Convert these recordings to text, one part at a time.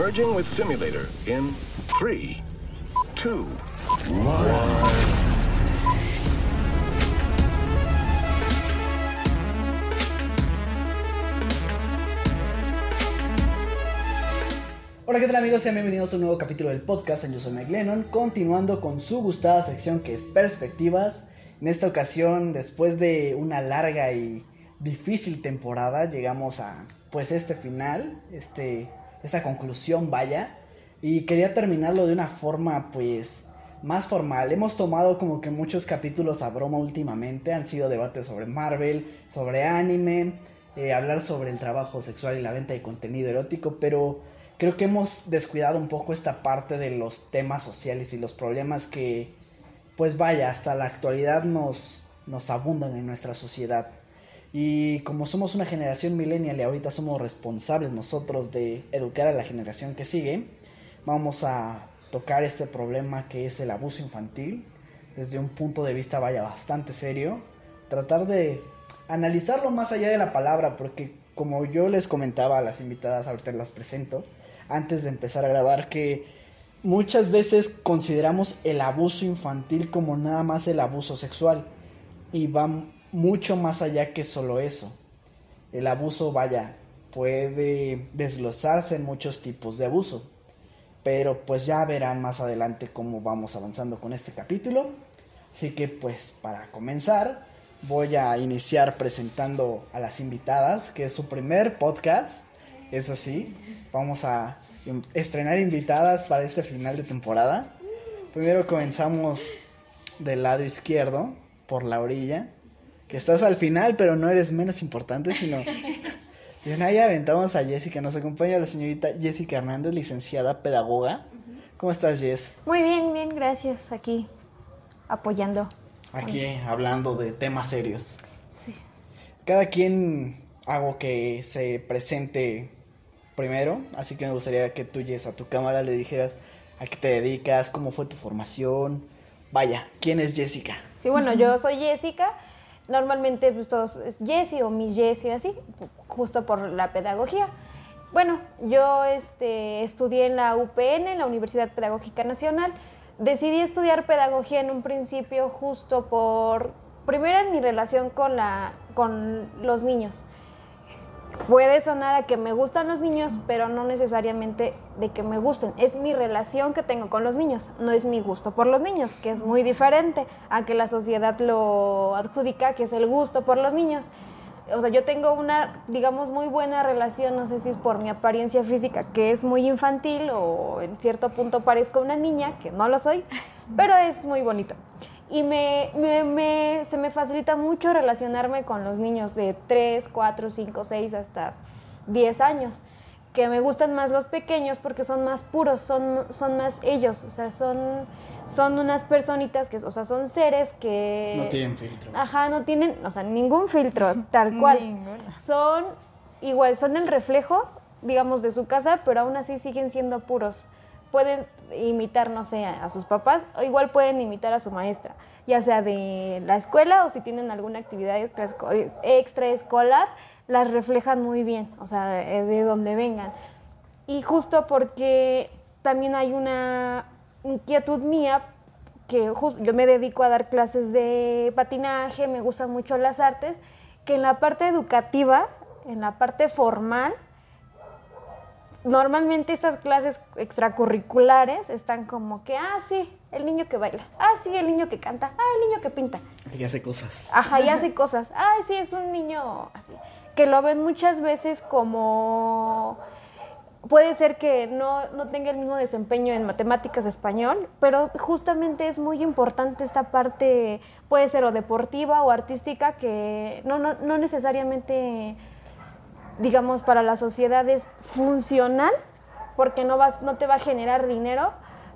Merging with simulator in 3, 2, 1. Hola, ¿qué tal amigos? Sean bienvenidos a un nuevo capítulo del podcast en Yo Soy Mike continuando con su gustada sección que es Perspectivas. En esta ocasión, después de una larga y difícil temporada, llegamos a pues este final, este, esta conclusión vaya, y quería terminarlo de una forma pues más formal. Hemos tomado como que muchos capítulos a broma últimamente, han sido debates sobre Marvel, sobre anime, eh, hablar sobre el trabajo sexual y la venta de contenido erótico, pero creo que hemos descuidado un poco esta parte de los temas sociales y los problemas que, pues vaya, hasta la actualidad nos, nos abundan en nuestra sociedad. Y como somos una generación millennial y ahorita somos responsables nosotros de educar a la generación que sigue, vamos a tocar este problema que es el abuso infantil desde un punto de vista vaya bastante serio, tratar de analizarlo más allá de la palabra porque como yo les comentaba a las invitadas, ahorita las presento, antes de empezar a grabar que muchas veces consideramos el abuso infantil como nada más el abuso sexual. Y va mucho más allá que solo eso. El abuso, vaya, puede desglosarse en muchos tipos de abuso. Pero pues ya verán más adelante cómo vamos avanzando con este capítulo. Así que pues para comenzar voy a iniciar presentando a las invitadas, que es su primer podcast. Es así, vamos a estrenar invitadas para este final de temporada. Primero comenzamos del lado izquierdo, por la orilla que estás al final, pero no eres menos importante, sino... Nada, ya aventamos a Jessica. Nos acompaña la señorita Jessica Hernández, licenciada pedagoga. ¿Cómo estás, Jess? Muy bien, bien, gracias. Aquí apoyando. Aquí hablando de temas serios. Sí. Cada quien hago que se presente primero, así que me gustaría que tú, Jess, a tu cámara le dijeras a qué te dedicas, cómo fue tu formación. Vaya, ¿quién es Jessica? Sí, bueno, yo soy Jessica normalmente pues todos es Jessie o Miss Jessie, así, justo por la pedagogía. Bueno, yo este, estudié en la UPN, en la Universidad Pedagógica Nacional. Decidí estudiar pedagogía en un principio justo por, primero en mi relación con, la, con los niños puede sonar a que me gustan los niños, pero no necesariamente de que me gusten. Es mi relación que tengo con los niños, no es mi gusto por los niños, que es muy diferente a que la sociedad lo adjudica, que es el gusto por los niños. O sea, yo tengo una, digamos, muy buena relación, no sé si es por mi apariencia física, que es muy infantil o en cierto punto parezco una niña, que no lo soy, pero es muy bonito y me, me, se me facilita mucho relacionarme con los niños de 3, 4, 5, 6 hasta 10 años, que me gustan más los pequeños porque son más puros, son, son más ellos, o sea, son, son unas personitas que, o sea, son seres que... No tienen filtro. Ajá, no tienen, o sea, ningún filtro, tal cual. Son igual, son el reflejo, digamos, de su casa, pero aún así siguen siendo puros pueden imitar, no sé, a sus papás, o igual pueden imitar a su maestra, ya sea de la escuela o si tienen alguna actividad extraescolar, las reflejan muy bien, o sea, de, donde vengan. Y justo porque también hay una inquietud mía, que yo me dedico a dar clases de patinaje, me gustan mucho las artes, que en la parte educativa, en la parte formal, normalmente estas clases extracurriculares están como que, ah, sí, el niño que baila, ah, sí, el niño que canta, ah, el niño que pinta. Y hace cosas. Ajá, y hace cosas. Ah, sí, es un niño así. Que lo ven muchas veces como... Puede ser que no, no tenga el mismo desempeño en matemáticas español, pero justamente es muy importante esta parte, puede ser o deportiva o artística, que no, no, no necesariamente digamos, para la sociedad es funcional, porque no, vas, no te va a generar dinero,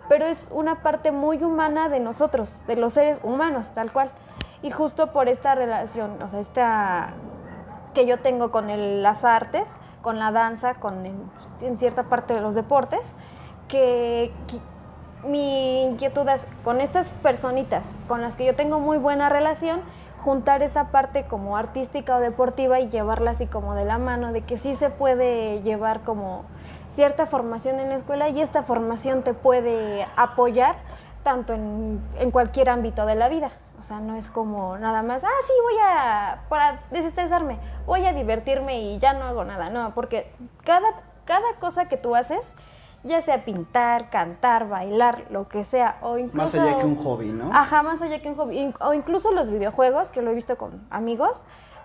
pero es una parte muy humana de nosotros, de los seres humanos, tal cual. Y justo por esta relación, o sea, esta que yo tengo con las artes, con la danza, con en cierta parte de los deportes, que, que mi inquietud es con estas personitas con las que yo tengo muy buena relación, juntar esa parte como artística o deportiva y llevarla así como de la mano, de que sí se puede llevar como cierta formación en la escuela y esta formación te puede apoyar tanto en, en cualquier ámbito de la vida. O sea, no es como nada más, ah, sí, voy a, para desestresarme, voy a divertirme y ya no hago nada. No, porque cada, cada cosa que tú haces, ya sea pintar, cantar, bailar, lo que sea, o incluso... Más allá que un hobby, ¿no? Ajá, más allá que un hobby. O incluso los videojuegos, que lo he visto con amigos,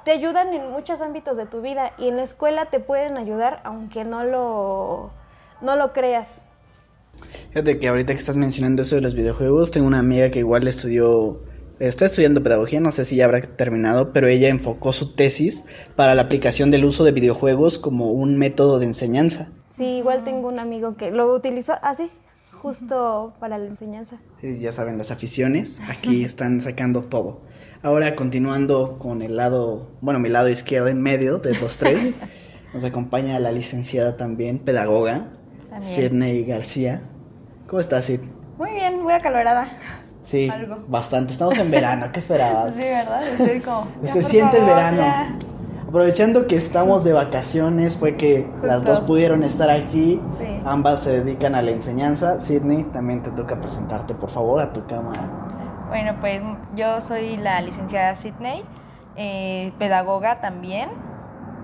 te ayudan en muchos ámbitos de tu vida y en la escuela te pueden ayudar aunque no lo, no lo creas. Fíjate que ahorita que estás mencionando eso de los videojuegos, tengo una amiga que igual estudió, está estudiando pedagogía, no sé si ya habrá terminado, pero ella enfocó su tesis para la aplicación del uso de videojuegos como un método de enseñanza. Sí, igual tengo un amigo que lo utilizó así, justo para la enseñanza. Sí, ya saben, las aficiones, aquí están sacando todo. Ahora, continuando con el lado, bueno, mi lado izquierdo en medio de los tres, nos acompaña la licenciada también, pedagoga, También. Sidney García. ¿Cómo estás, Sid? Muy bien, muy acalorada. Sí, Algo. bastante. Estamos en verano, ¿qué esperabas? Sí, ¿verdad? Estoy como. ya, Se siente el verano. ya. Aprovechando que estamos de vacaciones, fue que las dos pudieron estar aquí. Sí. Ambas se dedican a la enseñanza. Sidney, también te toca presentarte, por favor, a tu cámara. Bueno, pues yo soy la licenciada Sidney, eh, pedagoga también.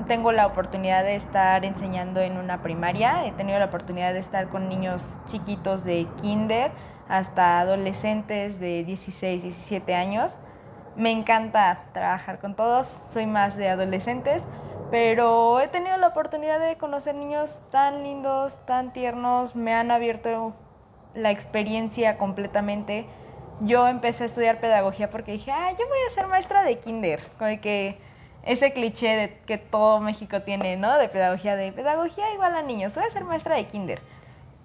Tengo la oportunidad de estar enseñando en una primaria. He tenido la oportunidad de estar con niños chiquitos de kinder hasta adolescentes de 16, 17 años. Me encanta trabajar con todos. Soy más de adolescentes, pero he tenido la oportunidad de conocer niños tan lindos, tan tiernos. Me han abierto la experiencia completamente. Yo empecé a estudiar pedagogía porque dije, ah, yo voy a ser maestra de kinder. Como que ese cliché de que todo México tiene, ¿no? De pedagogía, de pedagogía igual a niños, voy a ser maestra de kinder.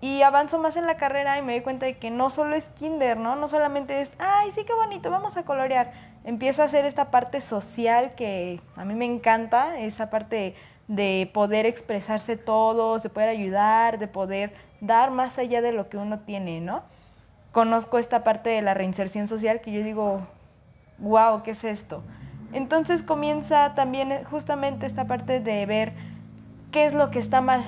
Y avanzo más en la carrera y me doy cuenta de que no solo es kinder, ¿no? No solamente es, ay, sí, qué bonito, vamos a colorear. Empieza a hacer esta parte social que a mí me encanta, esa parte de poder expresarse todos, de poder ayudar, de poder dar más allá de lo que uno tiene, ¿no? Conozco esta parte de la reinserción social que yo digo, wow, ¿qué es esto? Entonces comienza también justamente esta parte de ver qué es lo que está mal,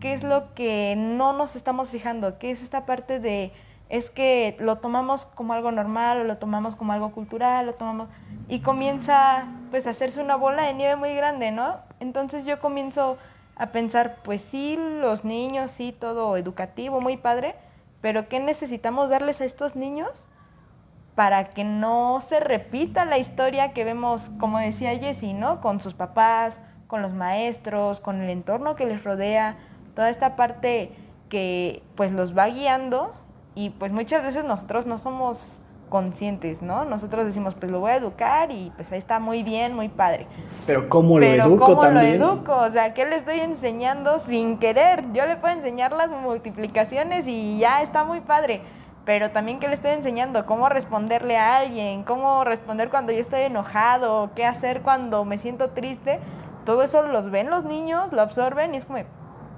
qué es lo que no nos estamos fijando, qué es esta parte de es que lo tomamos como algo normal o lo tomamos como algo cultural, lo tomamos y comienza pues a hacerse una bola de nieve muy grande, ¿no? Entonces yo comienzo a pensar, pues sí, los niños, sí, todo educativo, muy padre, pero ¿qué necesitamos darles a estos niños para que no se repita la historia que vemos, como decía Jessie, ¿no? Con sus papás, con los maestros, con el entorno que les rodea, toda esta parte que pues los va guiando y pues muchas veces nosotros no somos conscientes, ¿no? Nosotros decimos, pues lo voy a educar y pues ahí está muy bien, muy padre. Pero ¿cómo lo Pero educo ¿cómo también? lo educo? O sea, ¿qué le estoy enseñando sin querer? Yo le puedo enseñar las multiplicaciones y ya está muy padre. Pero también qué le estoy enseñando, cómo responderle a alguien, cómo responder cuando yo estoy enojado, qué hacer cuando me siento triste. Todo eso los ven los niños, lo absorben y es como,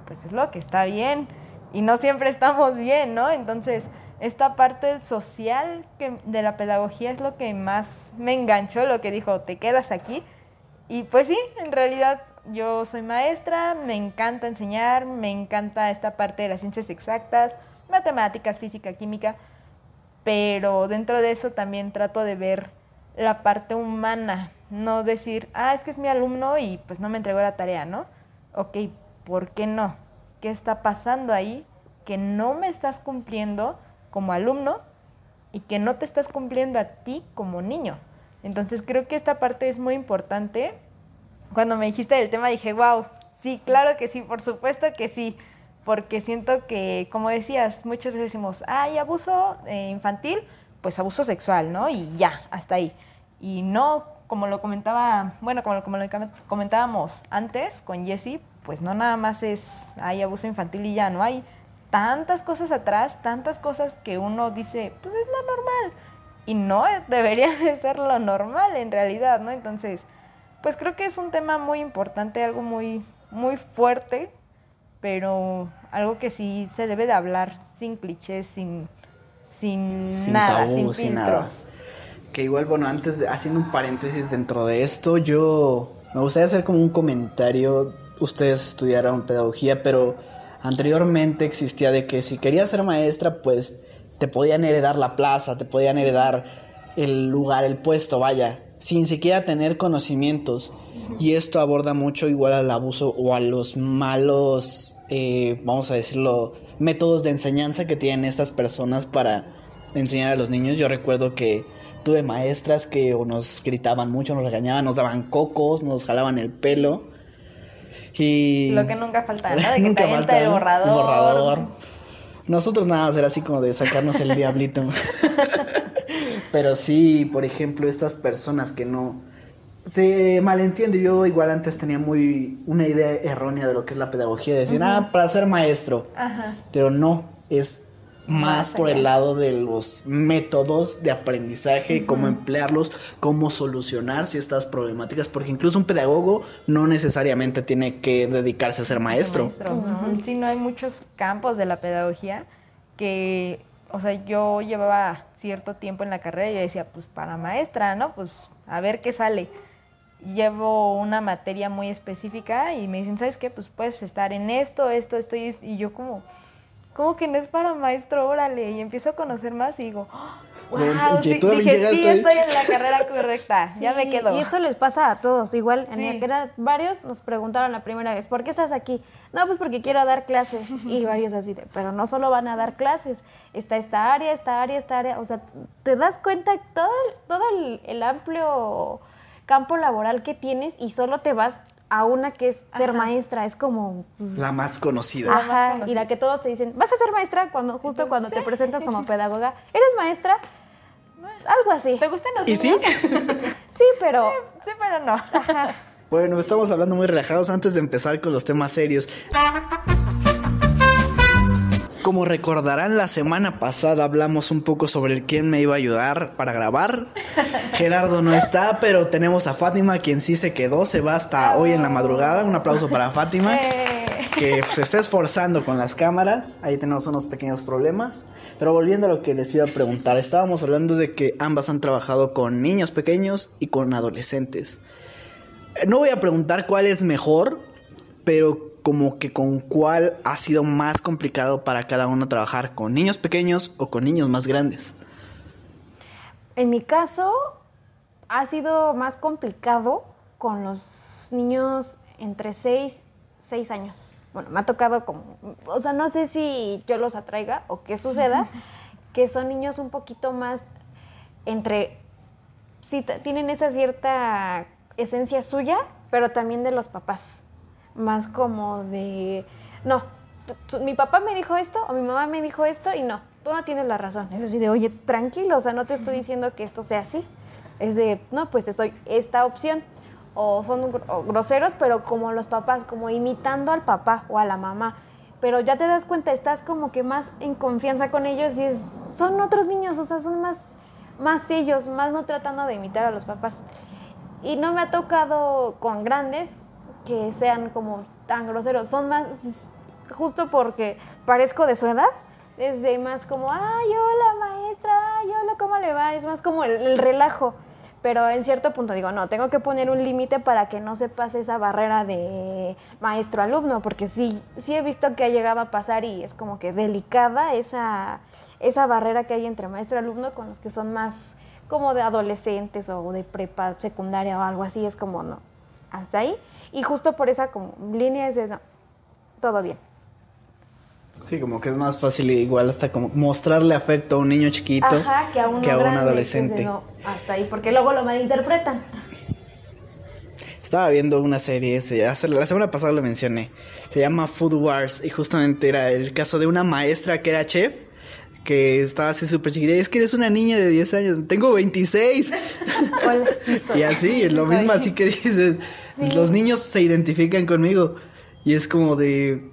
pues es lo que está bien. Y no siempre estamos bien, ¿no? Entonces, esta parte social de la pedagogía es lo que más me enganchó, lo que dijo, te quedas aquí. Y pues sí, en realidad yo soy maestra, me encanta enseñar, me encanta esta parte de las ciencias exactas, matemáticas, física, química, pero dentro de eso también trato de ver la parte humana, no decir, ah, es que es mi alumno y pues no me entregó la tarea, ¿no? Ok, ¿por qué no? ¿Qué está pasando ahí que no me estás cumpliendo como alumno y que no te estás cumpliendo a ti como niño? Entonces creo que esta parte es muy importante. Cuando me dijiste del tema dije, wow, sí, claro que sí, por supuesto que sí, porque siento que, como decías, muchas veces decimos, ay, abuso eh, infantil, pues abuso sexual, ¿no? Y ya, hasta ahí. Y no, como lo comentaba, bueno, como, como lo comentábamos antes con Jessie, pues no nada más es, hay abuso infantil y ya, no hay tantas cosas atrás, tantas cosas que uno dice, pues es lo normal. Y no debería de ser lo normal en realidad, ¿no? Entonces, pues creo que es un tema muy importante, algo muy, muy fuerte, pero algo que sí se debe de hablar sin clichés, sin, sin, Sin nada, tabú, sin sin nada. Que igual, bueno, antes de, haciendo un paréntesis dentro de esto, yo me gustaría hacer como un comentario. Ustedes estudiaron pedagogía, pero Anteriormente existía de que si querías ser maestra, pues te podían heredar la plaza, te podían heredar el lugar, el puesto, vaya, sin siquiera tener conocimientos. Y esto aborda mucho igual al abuso o a los malos, eh, vamos a decirlo, métodos de enseñanza que tienen estas personas para enseñar a los niños. Yo recuerdo que tuve maestras que o nos gritaban mucho, nos regañaban, nos daban cocos, nos jalaban el pelo. Lo que nunca falta, ¿no? De que Nunca falta, el borrador. borrador. Nosotros nada más era así como de sacarnos el diablito. Pero sí, por ejemplo, estas personas que no se malentiende. Yo igual antes tenía muy una idea errónea de lo que es la pedagogía, de decir, ah, para ser maestro. Ajá. Pero no, es más Más por el lado de los métodos de aprendizaje, cómo emplearlos, cómo solucionar ciertas problemáticas, porque incluso un pedagogo no necesariamente tiene que dedicarse a ser maestro. Ujú. Sí, no hay muchos campos de la pedagogía que, o sea, yo llevaba cierto tiempo en la carrera y yo decía, pues para maestra, ¿no? Pues a ver qué sale. Llevo una materia muy específica y me dicen, ¿sabes qué? Pues puedes estar en esto, esto, esto y, es-". y yo como, ¿cómo que no es para maestro? Órale. Y empiezo a conocer más y digo, wow, que sí, dije, sí, ahí". estoy en la carrera correcta, ya me quedo. Y esto les pasa a todos. Igual, en Sí. mi carrera, varios nos preguntaron la primera vez, ¿por qué estás aquí? No, pues porque quiero dar clases. Y varios así de, pero no solo van a dar clases, está esta área, esta área, esta área. O sea, te das cuenta todo el, todo el, el amplio campo laboral que tienes y solo te vas a una que es ser maestra. Es como, pues, La más conocida. La más Ajá, y la que todos te dicen, vas a ser maestra cuando justo cuando te presentas como pedagoga, ¿eres maestra? Algo así. ¿Te gustan los ¿Y sí? niños? Sí, pero Sí, pero no. Bueno, estamos hablando muy relajados antes de empezar con los temas serios. Como recordarán, la semana pasada hablamos un poco sobre el quién me iba a ayudar para grabar. Gerardo no está, pero tenemos a Fátima, quien sí se quedó, se va hasta hoy en la madrugada. Un aplauso para Fátima, que se está esforzando con las cámaras. Ahí tenemos unos pequeños problemas. Pero volviendo a lo que les iba a preguntar, estábamos hablando de que ambas han trabajado con niños pequeños y con adolescentes. No voy a preguntar cuál es mejor, pero como que con cuál ha sido más complicado para cada uno trabajar, con niños pequeños o con niños más grandes. En mi caso, ha sido más complicado con los niños entre 6, 6 años. Bueno, me ha tocado como, o sea, no sé si yo los atraiga o qué suceda, que son niños un poquito más entre, sí, tienen esa cierta esencia suya, pero también de los papás. Más como de, no, mi papá me dijo esto o mi mamá me dijo esto y no, tú no tienes la razón. Es así de, oye, tranquilo, o sea, no te estoy diciendo que esto sea así. Es de, no, pues estoy esta opción. O son groseros, pero como los papás, como imitando al papá o a la mamá. Pero ya te das cuenta, estás como que más en confianza con ellos y es, son otros niños, o sea, son más, más ellos, más no tratando de imitar a los papás. Y no me ha tocado con grandes que sean como tan groseros. Son más, justo porque parezco de su edad, es de más como, ay, hola maestra, ay, hola, ¿cómo le va? Es más como el, el relajo. Pero en cierto punto digo, no, tengo que poner un límite para que no se pase esa barrera de maestro-alumno, porque sí, sí he visto que ha llegado a pasar y es como que delicada esa, esa barrera que hay entre maestro-alumno con los que son más como de adolescentes o de prepa secundaria o algo así, es como no, hasta ahí. Y justo por esa como línea es de no, todo bien. Sí, como que es más fácil igual hasta como mostrarle afecto a un niño chiquito Ajá, que a, uno un adolescente. no, hasta ahí, porque luego lo malinterpretan. Estaba viendo una serie, se- hace- la semana pasada lo mencioné, se llama Food Wars y justamente era el caso de una maestra que era chef que estaba así súper chiquita. y Es que eres una niña de 10 años, tengo 26. Hola, sí soy. y así, es lo mismo así que dices, los niños se identifican conmigo y es como de...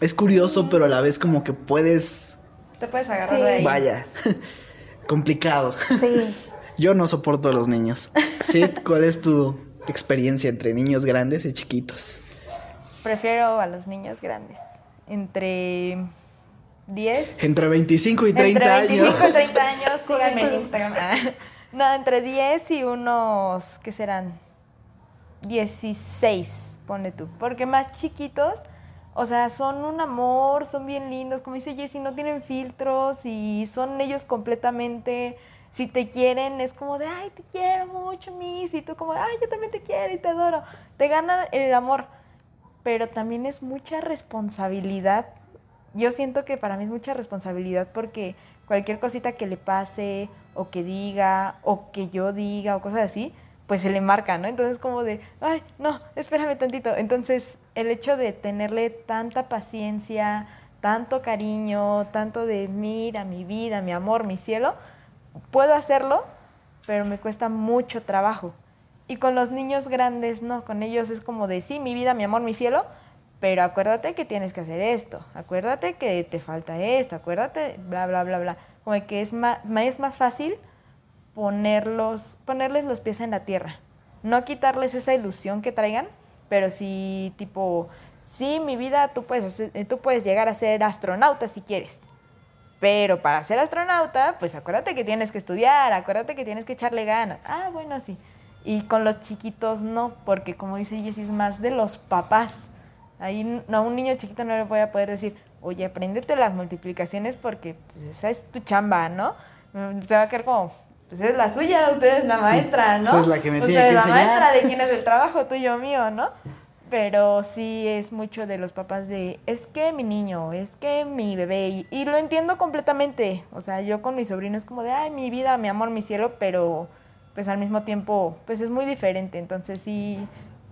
Es curioso, pero a la vez como que puedes... Te puedes agarrar Sí. de ahí. Vaya, complicado. Sí. Yo no soporto a los niños. Sid, ¿cuál es tu experiencia entre niños grandes y chiquitos? Prefiero a los niños grandes. Entre 10. Entre 25 y 30 entre 25 años. y 30 años, síganme en Instagram. Ah. No, entre 10 y unos, ¿qué serán? 16, pone tú. Porque más chiquitos, O sea, son un amor, son bien lindos, como dice Jessie, no tienen filtros y son ellos completamente, si te quieren, es como de, ay, te quiero mucho, Miss, y tú como, ay, yo también te quiero y te adoro. Te gana el amor, pero también es mucha responsabilidad. Yo siento que para mí es mucha responsabilidad porque cualquier cosita que le pase o que diga o que yo diga o cosas así, pues se le marca, ¿no? Entonces como de, ay, no, espérame tantito. Entonces el hecho de tenerle tanta paciencia, tanto cariño, tanto de mira, mi vida, mi amor, mi cielo, puedo hacerlo, pero me cuesta mucho trabajo. Y con los niños grandes, no, con ellos es como de, sí, mi vida, mi amor, mi cielo, pero acuérdate que tienes que hacer esto, acuérdate que te falta esto, acuérdate, bla, bla, bla, bla. Como que es más, es más fácil ponerlos, ponerles los pies en la tierra. No quitarles esa ilusión que traigan, pero sí, tipo, sí, mi vida, tú puedes, eh, tú puedes llegar a ser astronauta si quieres. Pero para ser astronauta, pues acuérdate que tienes que estudiar, acuérdate que tienes que echarle ganas. Ah, bueno, sí. Y con los chiquitos no, porque como dice Jessie, es más de los papás. Ahí no, a un niño chiquito no le voy a poder decir, oye, apréndete las multiplicaciones porque pues, esa es tu chamba, ¿no? Mm, se va a quedar como, pues es la suya, usted es la maestra, ¿no? Usted es la que me tiene Usted que es la enseñar. maestra de quién es el trabajo, tuyo mío, ¿no? Pero sí es mucho de los papás de, es que mi niño, es que mi bebé, y, y lo entiendo completamente. O sea, yo con mi sobrino es como de, ay, mi vida, mi amor, mi cielo, pero pues al mismo tiempo, pues es muy diferente. Entonces sí,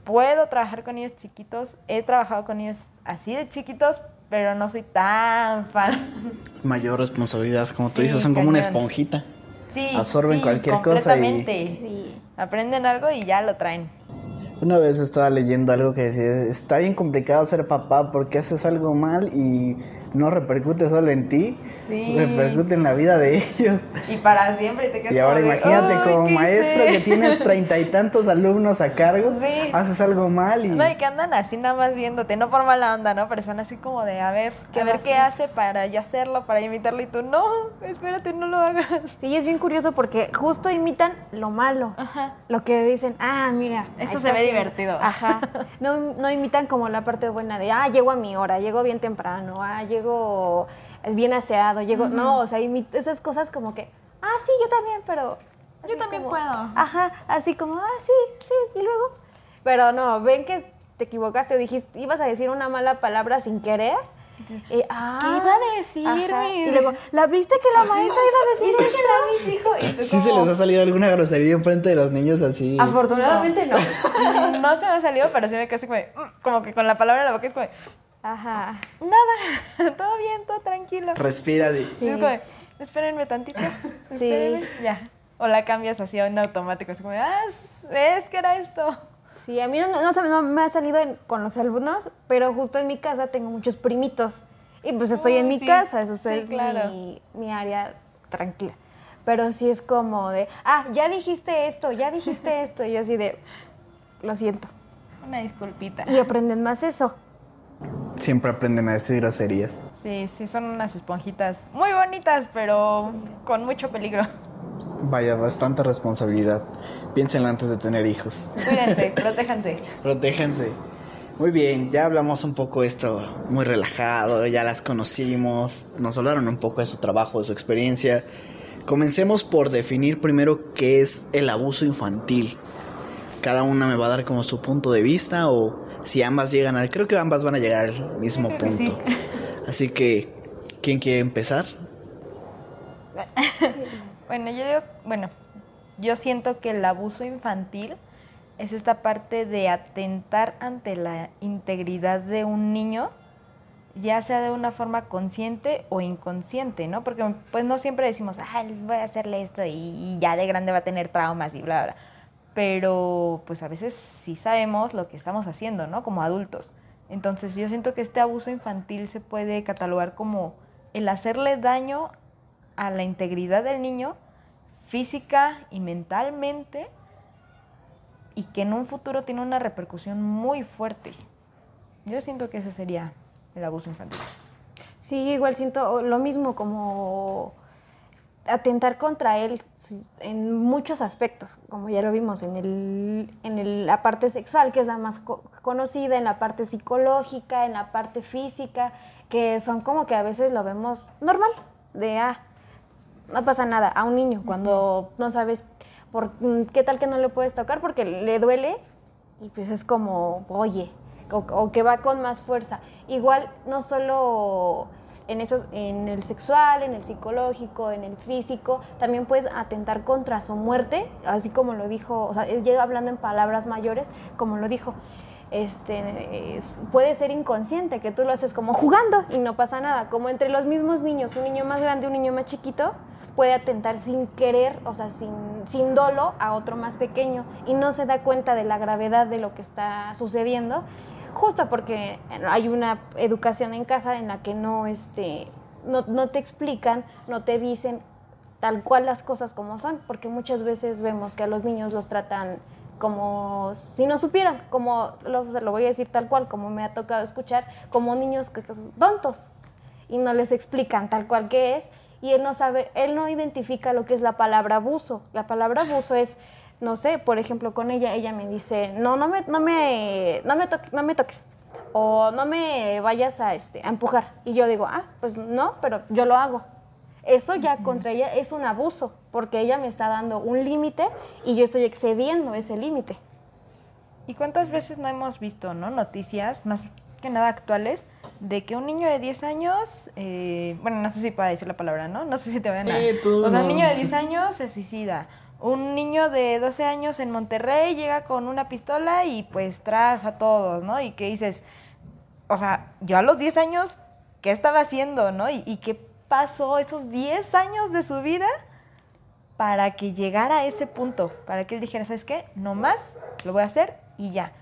puedo trabajar con ellos chiquitos, he trabajado con ellos así de chiquitos, pero no soy tan fan. Es mayor responsabilidad, como tú Sí, dices, son como una esponjita. Sí, Absorben sí, cualquier cosa y-. Sí. Aprenden algo y ya lo traen. Una vez estaba leyendo algo que decía, está bien complicado ser papá porque haces algo mal y no repercute solo en ti, Sí. repercute en la vida de ellos. Y para siempre te quedas Y ahora de, imagínate "Ay, como ¿qué maestro hice?". que tienes treinta y tantos alumnos a cargo, Sí. haces algo mal y... No, y que andan así nada más viéndote, no por mala onda, ¿no? Pero están así como de, a ver, ¿Qué a ver a qué hace para yo hacerlo, para imitarlo. Y tú, no, espérate, no lo hagas. Sí, es bien curioso porque justo imitan lo malo. Ajá. Lo que dicen, ah, mira. Eso se ve haciendo". divertido. Ajá. No, no imitan como la parte buena de, ah, llego a mi hora, llego bien temprano, ah, llego bien aseado, llego. No, o sea, imi- esas cosas como que, ah, sí, yo también, pero. Yo también como- puedo. Ajá, así como, ah, sí, sí, y luego. Pero no, ven que te equivocaste o dijiste, ibas a decir una mala palabra sin querer. y, ah, ¿Qué iba a decir, ajá. mis? Y luego, ¿la viste que la maestra iba a decir Sí, sí, la mis hijos. Y Sí se les ha salido alguna grosería enfrente de los niños así. Afortunadamente no. No se me ha salido, pero sí me así como, como que con la palabra en la boca es como, Ajá. nada, todo bien, todo tranquilo. Respira de... Sí. Es como, de, espérenme tantito. espérenme", Ya. O la cambias así a un automático, así como, ah, es que era esto. Sí, a mí no, no, se- no me ha salido en- con los alumnos, pero justo en mi casa tengo muchos primitos. Y pues estoy en mi sí. casa, eso Sí, es claro. mi, mi área tranquila. Pero sí es como de, ah, ya dijiste esto, ya dijiste esto. Y yo así de, lo siento. Una disculpita. Y aprenden más eso. Siempre aprenden a decir groserías. Sí, sí, son unas esponjitas muy bonitas, pero con mucho peligro. Vaya, bastante responsabilidad. Piénsenlo antes de tener hijos. Cuídense, protéjanse. Protéjanse. Muy bien, ya hablamos un poco esto muy relajado, ya las conocimos, nos hablaron un poco de su trabajo, de su experiencia. Comencemos por definir primero qué es el abuso infantil. Cada una me va a dar como su punto de vista o si ambas llegan al... Creo que ambas van a llegar al mismo que punto. Así que, ¿quién quiere empezar? Bueno, yo digo, bueno, yo siento que el abuso infantil es esta parte de atentar ante la integridad de un niño, ya sea de una forma consciente o inconsciente, ¿no? Porque pues no siempre decimos, ay, voy a hacerle esto y, y ya de grande va a tener traumas y bla, bla. Pero pues a veces sí sabemos lo que estamos haciendo, ¿no? Como adultos. Entonces yo siento que este abuso infantil se puede catalogar como el hacerle daño a la integridad del niño física y mentalmente y que en un futuro tiene una repercusión muy fuerte. Yo siento que ese sería el abuso infantil. Sí, yo igual siento lo mismo como atentar contra él en muchos aspectos, como ya lo vimos en, el, en la parte sexual, que es la más conocida, en la parte psicológica, en la parte física, que son como que a veces lo vemos normal, de, ah, no pasa nada, a un niño, cuando no sabes por qué tal que no le puedes tocar porque le duele, y pues es como, oye, o que va con más fuerza. Igual, no solo en, eso, en el sexual, en el psicológico, en el físico, también puedes atentar contra su muerte, así como lo dijo, o sea, él llega hablando en palabras mayores, como lo dijo. Este, puede ser inconsciente, que tú lo haces como jugando y no pasa nada, como entre los mismos niños, un niño más grande, un niño más chiquito, puede atentar sin querer, o sea, sin, sin dolo a otro más pequeño y no se da cuenta de la gravedad de lo que está sucediendo justo porque hay una educación en casa en la que no, este, no, no te explican, no te dicen tal cual las cosas como son, porque muchas veces vemos que a los niños los tratan como si no supieran, como lo, lo voy a decir tal cual, como me ha tocado escuchar, como niños que, son tontos y no les explican tal cual que es y él no sabe, él no identifica lo que es la palabra abuso. La palabra abuso es no sé, por ejemplo, con ella, ella me dice, no, no me, no me, no me, no me toques, o no me vayas a, este, a empujar. Y yo digo, ah, pues no, pero yo lo hago. Eso ya contra ella es un abuso, porque ella me está dando un límite y yo estoy excediendo ese límite. ¿Y cuántas veces no hemos visto, no? Noticias, más que nada actuales, de que un niño de 10 años, eh, bueno, no sé si pueda decir la palabra, ¿no? No sé si te vayan a... o sea, un niño de 10 años se suicida un niño de 12 años en Monterrey llega con una pistola y pues tras a todos, ¿no? Y que dices, o sea, yo a los 10 años, ¿qué estaba haciendo, no? Y, qué pasó esos 10 años de su vida para que llegara a ese punto, para que él dijera, ¿sabes qué? No más, lo voy a hacer y ya.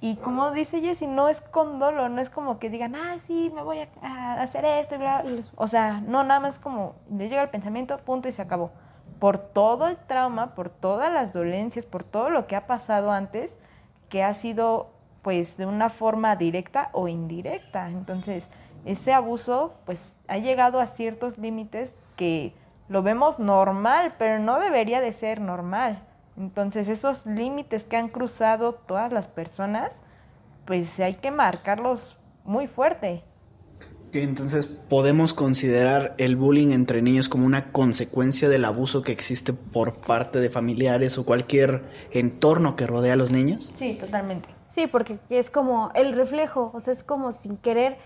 Y como dice Jessy, no es con dolo, no es como que digan, ah, sí, me voy a, hacer esto, bla. O sea, no, nada más como, le llega el pensamiento, punto y se acabó por todo el trauma, por todas las dolencias, por todo lo que ha pasado antes, que ha sido pues de una forma directa o indirecta. Entonces, ese abuso pues ha llegado a ciertos límites que lo vemos normal, pero no debería de ser normal. Entonces, esos límites que han cruzado todas las personas, pues hay que marcarlos muy fuerte. Entonces podemos considerar el bullying entre niños como una consecuencia del abuso que existe por parte de familiares o cualquier entorno que rodea a los niños. Sí, totalmente. Sí, porque es como el reflejo, o sea, es como sin querer,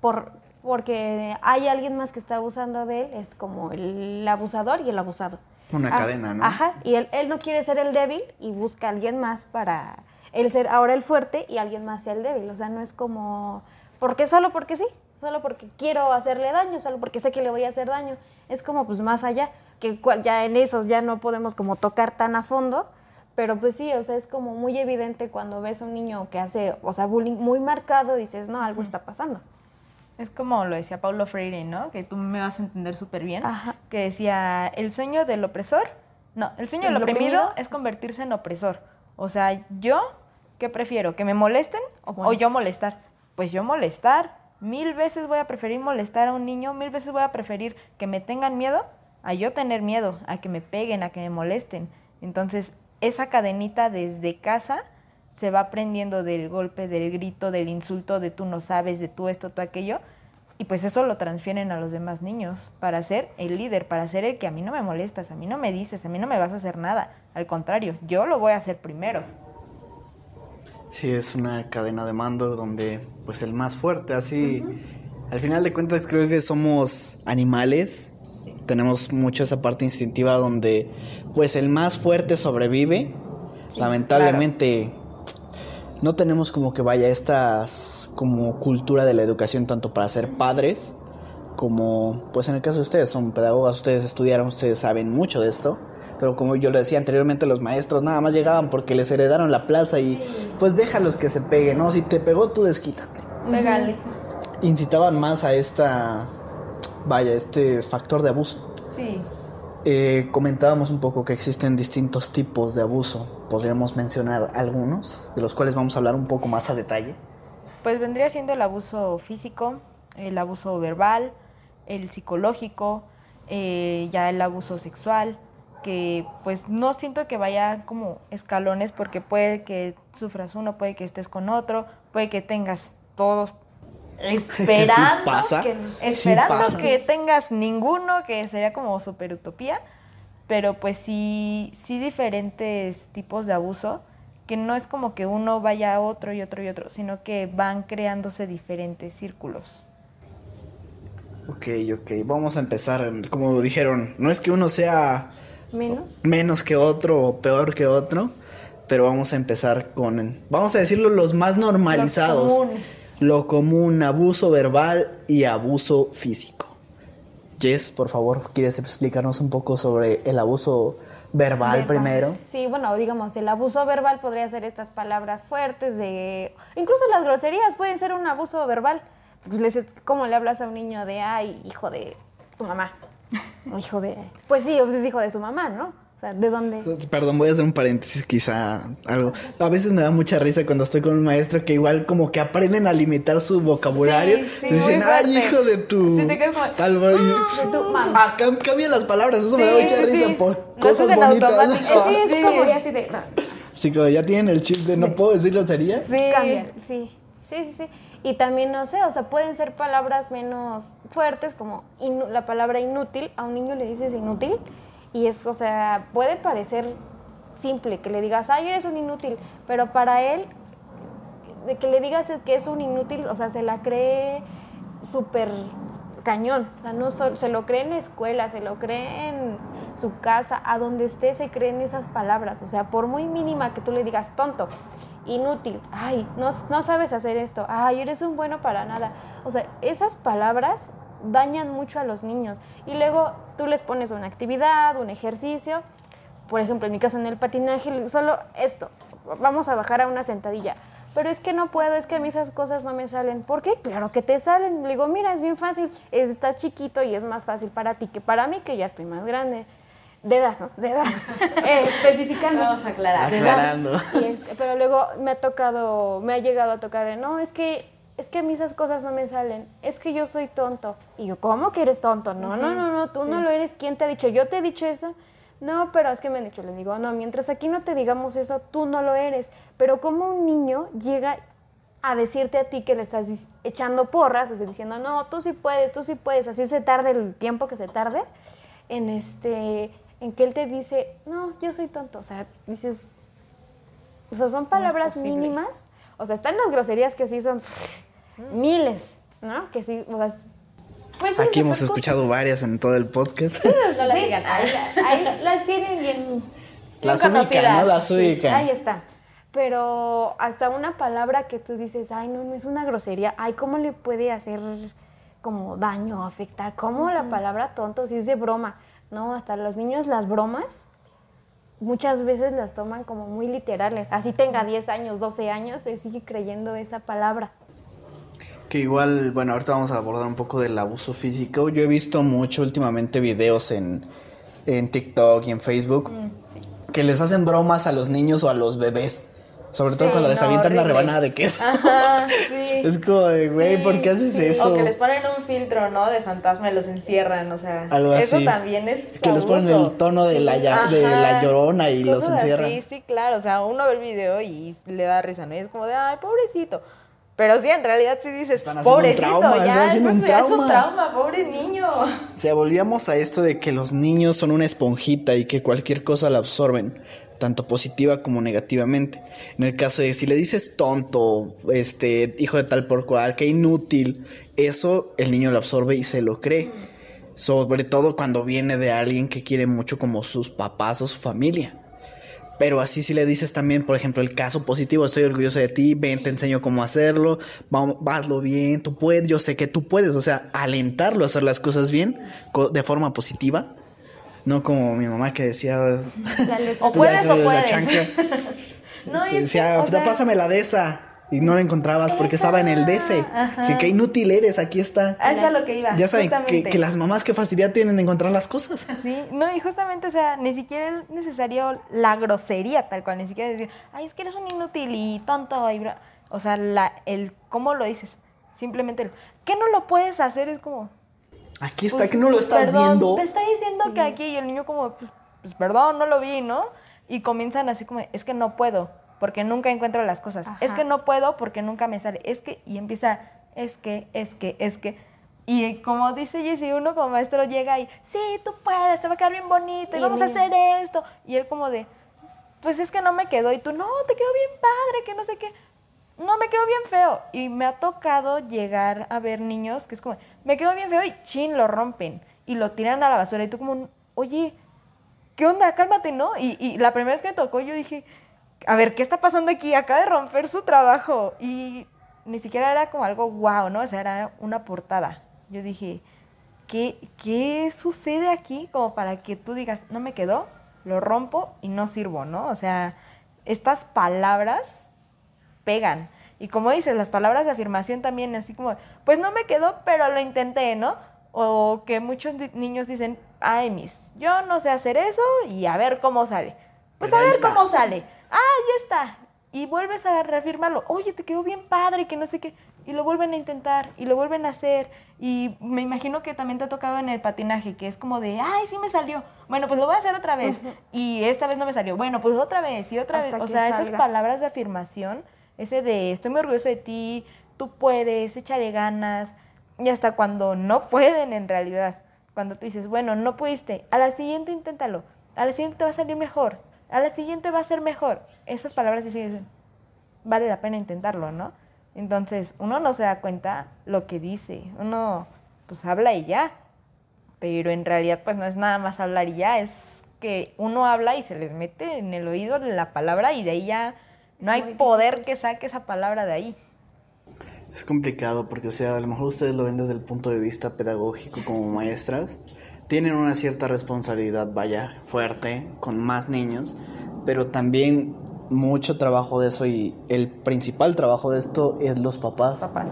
por, porque hay alguien más que está abusando de él, es como el abusador y el abusado. Una ah, cadena, ¿no? Ajá, y él, él no quiere ser el débil y busca a alguien más para él ser ahora el fuerte y alguien más sea el débil, o sea, no es como, porque solo porque sí, solo porque quiero hacerle daño, solo porque sé que le voy a hacer daño. Es como pues más allá, que ya en eso ya no podemos como tocar tan a fondo, pero pues sí, o sea, es como muy evidente cuando ves a un niño que hace, o sea, bullying muy marcado, dices, no, algo está pasando. Es como lo decía Paulo Freire, ¿no? Que tú me vas a entender súper bien. Que decía, el sueño del opresor, no, el sueño del oprimido, es convertirse en opresor. O sea, yo, ¿qué prefiero? ¿Que me molesten o yo molestar? Pues yo molestar, Mil veces voy a preferir molestar a un niño, mil veces voy a preferir que me tengan miedo a yo tener miedo, a que me peguen, a que me molesten. Entonces, esa cadenita desde casa se va aprendiendo del golpe, del grito, del insulto, de tú no sabes, de tú esto, tú aquello. Y pues eso lo transfieren a los demás niños para ser el líder, para ser el que a mí no me molestas, a mí no me dices, a mí no me vas a hacer nada. Al contrario, yo lo voy a hacer primero. Sí, es una cadena de mando donde pues el más fuerte, así, al final de cuentas creo que somos animales, tenemos mucho esa parte instintiva donde pues el más fuerte sobrevive, lamentablemente no tenemos como que vaya esta como cultura de la educación tanto para ser padres como pues en el caso de ustedes son pedagogas, ustedes estudiaron, ustedes saben mucho de esto pero como yo lo decía anteriormente, los maestros nada más llegaban porque les heredaron la plaza y pues déjalos que se peguen, ¿no? Si te pegó, tú desquítate. Pégale. Incitaban más a esta, vaya, este factor de abuso. Sí. Eh, comentábamos un poco que existen distintos tipos de abuso. Podríamos mencionar algunos, de los cuales vamos a hablar un poco más a detalle. Pues vendría siendo el abuso físico, el abuso verbal, el psicológico, eh, ya el abuso sexual, que pues no siento que vaya como escalones porque puede que sufras uno, puede que estés con otro, puede que tengas todos esperando pasa, que, sí esperando pasa. que tengas ninguno, que sería como super utopía, pero pues sí, sí diferentes tipos de abuso, que no es como que uno vaya a otro y otro y otro, sino que van creándose diferentes círculos. Ok, ok, vamos a empezar. Como dijeron, no es que uno sea Menos. menos que otro o peor que otro, pero vamos a empezar con, vamos a decirlo, los más normalizados. Los comunes. Lo común, abuso verbal y abuso físico. Jess, por favor, ¿quieres explicarnos un poco sobre el abuso verbal, Verbal. primero? Sí, bueno, digamos, el abuso verbal podría ser estas palabras fuertes de... Incluso las groserías pueden ser un abuso verbal. Pues les, ¿Cómo le hablas a un niño de, ay, hijo de tu mamá? Hijo de... Pues sí, pues es hijo de su mamá, ¿no? O sea, ¿de dónde? Perdón, voy a hacer un paréntesis, quizá algo. A veces me da mucha risa cuando estoy con un maestro que igual como que aprenden a limitar su vocabulario. Sí, sí, Dicen, muy ay, hijo de tu... Sí, te quedas como, tal y- de tu mamá. Ah, cam- cambia las palabras, eso me da mucha risa sí. por cosas bonitas. automático. Sí, es Sí. como ya así de... no, Así como ya tienen el chip de no puedo decir grosería. Sí. Cambian, sí. Sí, sí, sí. Y también, no sé, o sea, pueden ser palabras menos fuertes, como la palabra inútil. A un niño le dices inútil y es, o sea, puede parecer simple que le digas, ay, eres un inútil, pero para él, de que le digas que es un inútil, o sea, se la cree súper cañón. O sea, no sol- se lo cree en la escuela, se lo cree en su casa, a donde esté se creen esas palabras. O sea, por muy mínima que tú le digas tonto, inútil, ay, no, no sabes hacer esto, ay, eres un bueno para nada. O sea, esas palabras dañan mucho a los niños. Y luego tú les pones una actividad, un ejercicio. Por ejemplo, en mi caso en el patinaje, solo esto, vamos a bajar a una sentadilla. Pero es que no puedo, es que a mí esas cosas no me salen. ¿Por qué? Claro que te salen. Le digo, mira, es bien fácil. Estás chiquito y es más fácil para ti que para mí, que ya estoy más grande. De edad, ¿no? De edad. Eh, especificando. Vamos a aclarar. Aclarando. Y es- pero luego me ha tocado, me ha llegado a tocar, no, es que, es que a mí esas cosas no me salen, es que yo soy tonto. Y yo, ¿cómo que eres tonto? No, no, no, no, tú no lo eres. ¿Quién te ha dicho? ¿Yo te he dicho eso? No, pero es que me han dicho, le digo, no, mientras aquí no te digamos eso, tú no lo eres. Pero como un niño llega a decirte a ti que le estás echando porras, desde diciendo, no, tú sí puedes, tú sí puedes, así se tarde el tiempo que se tarde, en este, en que él te dice, no, yo soy tonto, o sea, dices, o sea, son palabras mínimas, o sea, están las groserías que sí son miles, ¿no? Que sí, o sea, es- pues Aquí hemos cosas- escuchado varias en todo el podcast. No la Sí, digan. ahí, ahí las tienen bien Las ubican, ¿no? Las Sí, ubican. ahí está. Pero hasta una palabra que tú dices, ay, no, no es una grosería, ay, ¿cómo le puede hacer como daño, afectar? ¿Cómo la palabra tonto si es de broma? No, hasta los niños las bromas muchas veces las toman como muy literales. Así tenga 10 años, 12 años, se sigue creyendo esa palabra. Que igual, bueno, ahorita vamos a abordar un poco del abuso físico. Yo he visto mucho últimamente videos en, en TikTok y en Facebook que les hacen bromas a los niños o a los bebés. Sobre todo Sí, cuando les avientan horrible. rebanada de queso. Ajá, sí. Es como de, güey, ¿por qué haces Sí, eso? O que les ponen un filtro, ¿no? De fantasma y los encierran, o sea. Algo Eso así. también es. Que les ponen abuso. el tono de la, de la llorona y los Cosas encierran. así, sí, claro. O sea, uno ve el video y le da risa, ¿no? Y es como de, ay, pobrecito. Pero sí, en realidad sí dices, Están haciendo un pobrecito, trauma, ya, están eso un ya es un trauma. trauma, pobre niño. O sea, volvíamos a esto de que los niños son una esponjita y que cualquier cosa la absorben, tanto positiva como negativamente. En el caso de si le dices tonto, este, hijo de tal por cual, que inútil, eso el niño lo absorbe y se lo cree. Sobre todo cuando viene de alguien que quiere mucho como sus papás o su familia. Pero así si le dices también, por ejemplo, el caso positivo, estoy orgulloso de ti, ven, te enseño cómo hacerlo, vamos, hazlo bien, tú puedes, yo sé que tú puedes, o sea, alentarlo a hacer las cosas bien de forma positiva, no como mi mamá que decía, O puedes ya, o la puedes. chancla, No, y es que, decía, o sea, pásame la de esa, y no la encontrabas porque estaba en el DC, Ajá. así que inútil eres, aquí está. a eso es lo que iba. Ya saben que, las mamás qué facilidad tienen de encontrar las cosas. Sí, no, y justamente, o sea, ni siquiera es necesario la grosería tal cual, ni siquiera decir, ay, es que eres un inútil y tonto, y bra-". o sea, la, el cómo lo dices, simplemente el, ¿qué no lo puedes hacer? Es como, Aquí está, pues, que no lo pues, estás perdón, viendo. Te está diciendo que aquí y el niño como, pues, pues, perdón, no lo vi, ¿no? Y comienzan así como, es que no puedo, porque nunca encuentro las cosas. Es Ajá. que no puedo porque nunca me sale. Es que, y empieza, es que, es que, es que. Y como dice Jessy, uno como maestro llega y, sí, tú puedes, te va a quedar bien bonito y Y vamos a el hacer esto. Y él como de, pues es que no me quedó. Y tú, no, te quedó bien padre, que no sé qué. No, me quedó bien feo. Y me ha tocado llegar a ver niños que es como, me quedó bien feo y chin, lo rompen. Y lo tiran a la basura. Y tú como, oye, ¿qué onda? Cálmate, ¿no? Y, y la primera vez que me tocó yo dije, a ver, ¿qué está pasando aquí? Acaba de romper su trabajo. Y ni siquiera era como algo wow, ¿no? O sea, era una portada. Yo dije, ¿qué, qué sucede aquí? Como para que tú digas, no me quedó, lo rompo y no sirvo, ¿no? O sea, estas palabras pegan. Y como dices, las palabras de afirmación también, así como, pues no me quedó, pero lo intenté, ¿no? O que muchos niños dicen, ay, mis, yo no sé hacer eso y a ver cómo sale. Pues Pero a ver está. cómo sale. Ah, ya está. Y vuelves a reafirmarlo. Oye, te quedó bien padre, que no sé qué. Y lo vuelven a intentar y lo vuelven a hacer. Y me imagino que también te ha tocado en el patinaje, que es como de, ay, sí me salió. Bueno, pues lo voy a hacer otra vez. Y esta vez no me salió. Bueno, pues otra vez y otra Hasta vez. O sea, esas palabras de afirmación, ese de estoy muy orgulloso de ti, tú puedes, échale ganas. Y hasta cuando no pueden en realidad. Cuando tú dices, bueno, no pudiste, a la siguiente inténtalo. A la siguiente te va a salir mejor. A la siguiente va a ser mejor. Esas palabras sí dicen, vale la pena intentarlo, ¿no? Entonces, uno no se da cuenta lo que dice. Uno, pues habla y ya. Pero en realidad, pues no es nada más hablar y ya. Es que uno habla y se les mete en el oído la palabra y de ahí ya no hay poder que saque esa palabra de ahí. Es complicado porque, o sea, a lo mejor ustedes lo ven desde el punto de vista pedagógico como maestras. Tienen una cierta responsabilidad, vaya, fuerte, con más niños, pero también mucho trabajo de eso y el principal trabajo de esto es los papás. Papás.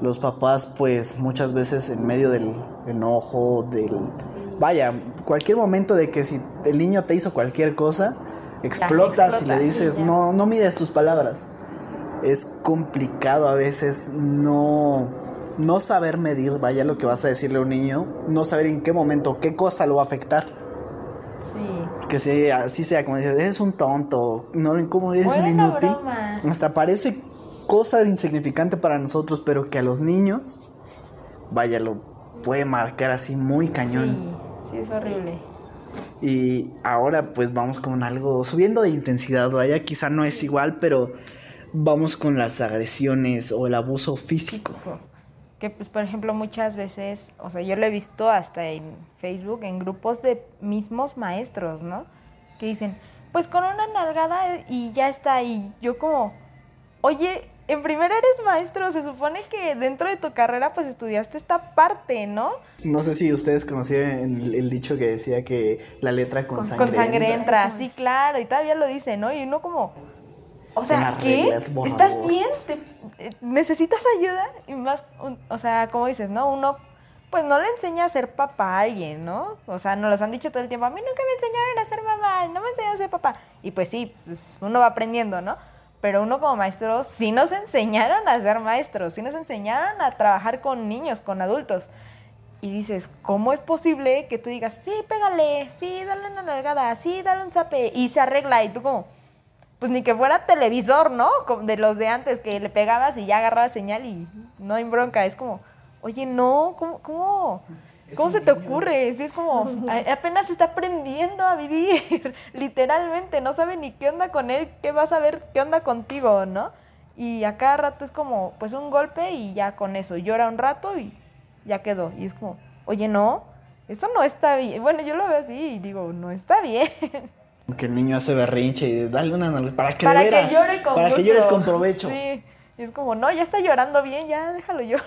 Los papás, pues muchas veces en medio del enojo, del... Vaya, cualquier momento de que si el niño te hizo cualquier cosa, explotas y le dices, sí, no, no mides tus palabras. Es complicado a veces no, no saber medir, vaya, lo que vas a decirle a un niño, no saber en qué momento, qué cosa lo va a afectar. Sí. Que si así sea, como dices, eres un tonto, no, como eres O un inútil. broma. Hasta parece cosa insignificante para nosotros, pero que a los niños, vaya, lo puede marcar así muy cañón. Sí, sí, es horrible. Y ahora pues vamos con algo subiendo de intensidad, vaya, quizá no es igual, pero vamos con las agresiones o el abuso físico. Que, pues, por ejemplo, muchas veces, o sea, yo lo he visto hasta en Facebook, en grupos de mismos maestros, ¿no? Que dicen, pues con una nalgada y ya está. Y yo como, oye, en primera eres maestro, se supone que dentro de tu carrera pues estudiaste esta parte, ¿no? No sé si ustedes conocieron el, el dicho que decía que la letra con, sangre, Con sangre entra. entra, sí, claro, y todavía lo dice, ¿no? Y uno como, o Con sea, ¿qué? ¿Estás bien? ¿Te- eh, ¿Necesitas ayuda? Y más, un- o sea, como dices, ¿no? Uno, pues no le enseña a ser papá a alguien, ¿no? O sea, nos los han dicho todo el tiempo, a mí nunca me enseñaron a ser mamá, no me enseñaron a ser papá. Y pues sí, pues uno va aprendiendo, ¿no? Pero uno como maestro sí nos enseñaron a ser maestros, sí nos enseñaron a trabajar con niños, con adultos. Y dices, ¿cómo es posible que tú digas, sí, pégale, sí, dale una nalgada, sí, dale un zape, y se arregla, y tú como, pues ni que fuera televisor, ¿no? De los de antes, que le pegabas y ya agarrabas señal y no hay bronca. Es como, oye, no, ¿cómo, cómo, cómo se te ocurre? Sí, es como, apenas está aprendiendo a vivir, literalmente, no sabe ni qué onda con él, qué vas a ver, qué onda contigo, ¿no? Y a cada rato es como, pues un golpe y ya con eso, llora un rato y ya quedó. Y es como, oye, no, eso no está bien. Bueno, yo lo veo así y digo, no está bien. Que el niño hace berrinche y dale una para que para de veras, que llore con para que llores con provecho. Sí, y es como, no, ya está llorando bien, ya déjalo llorar.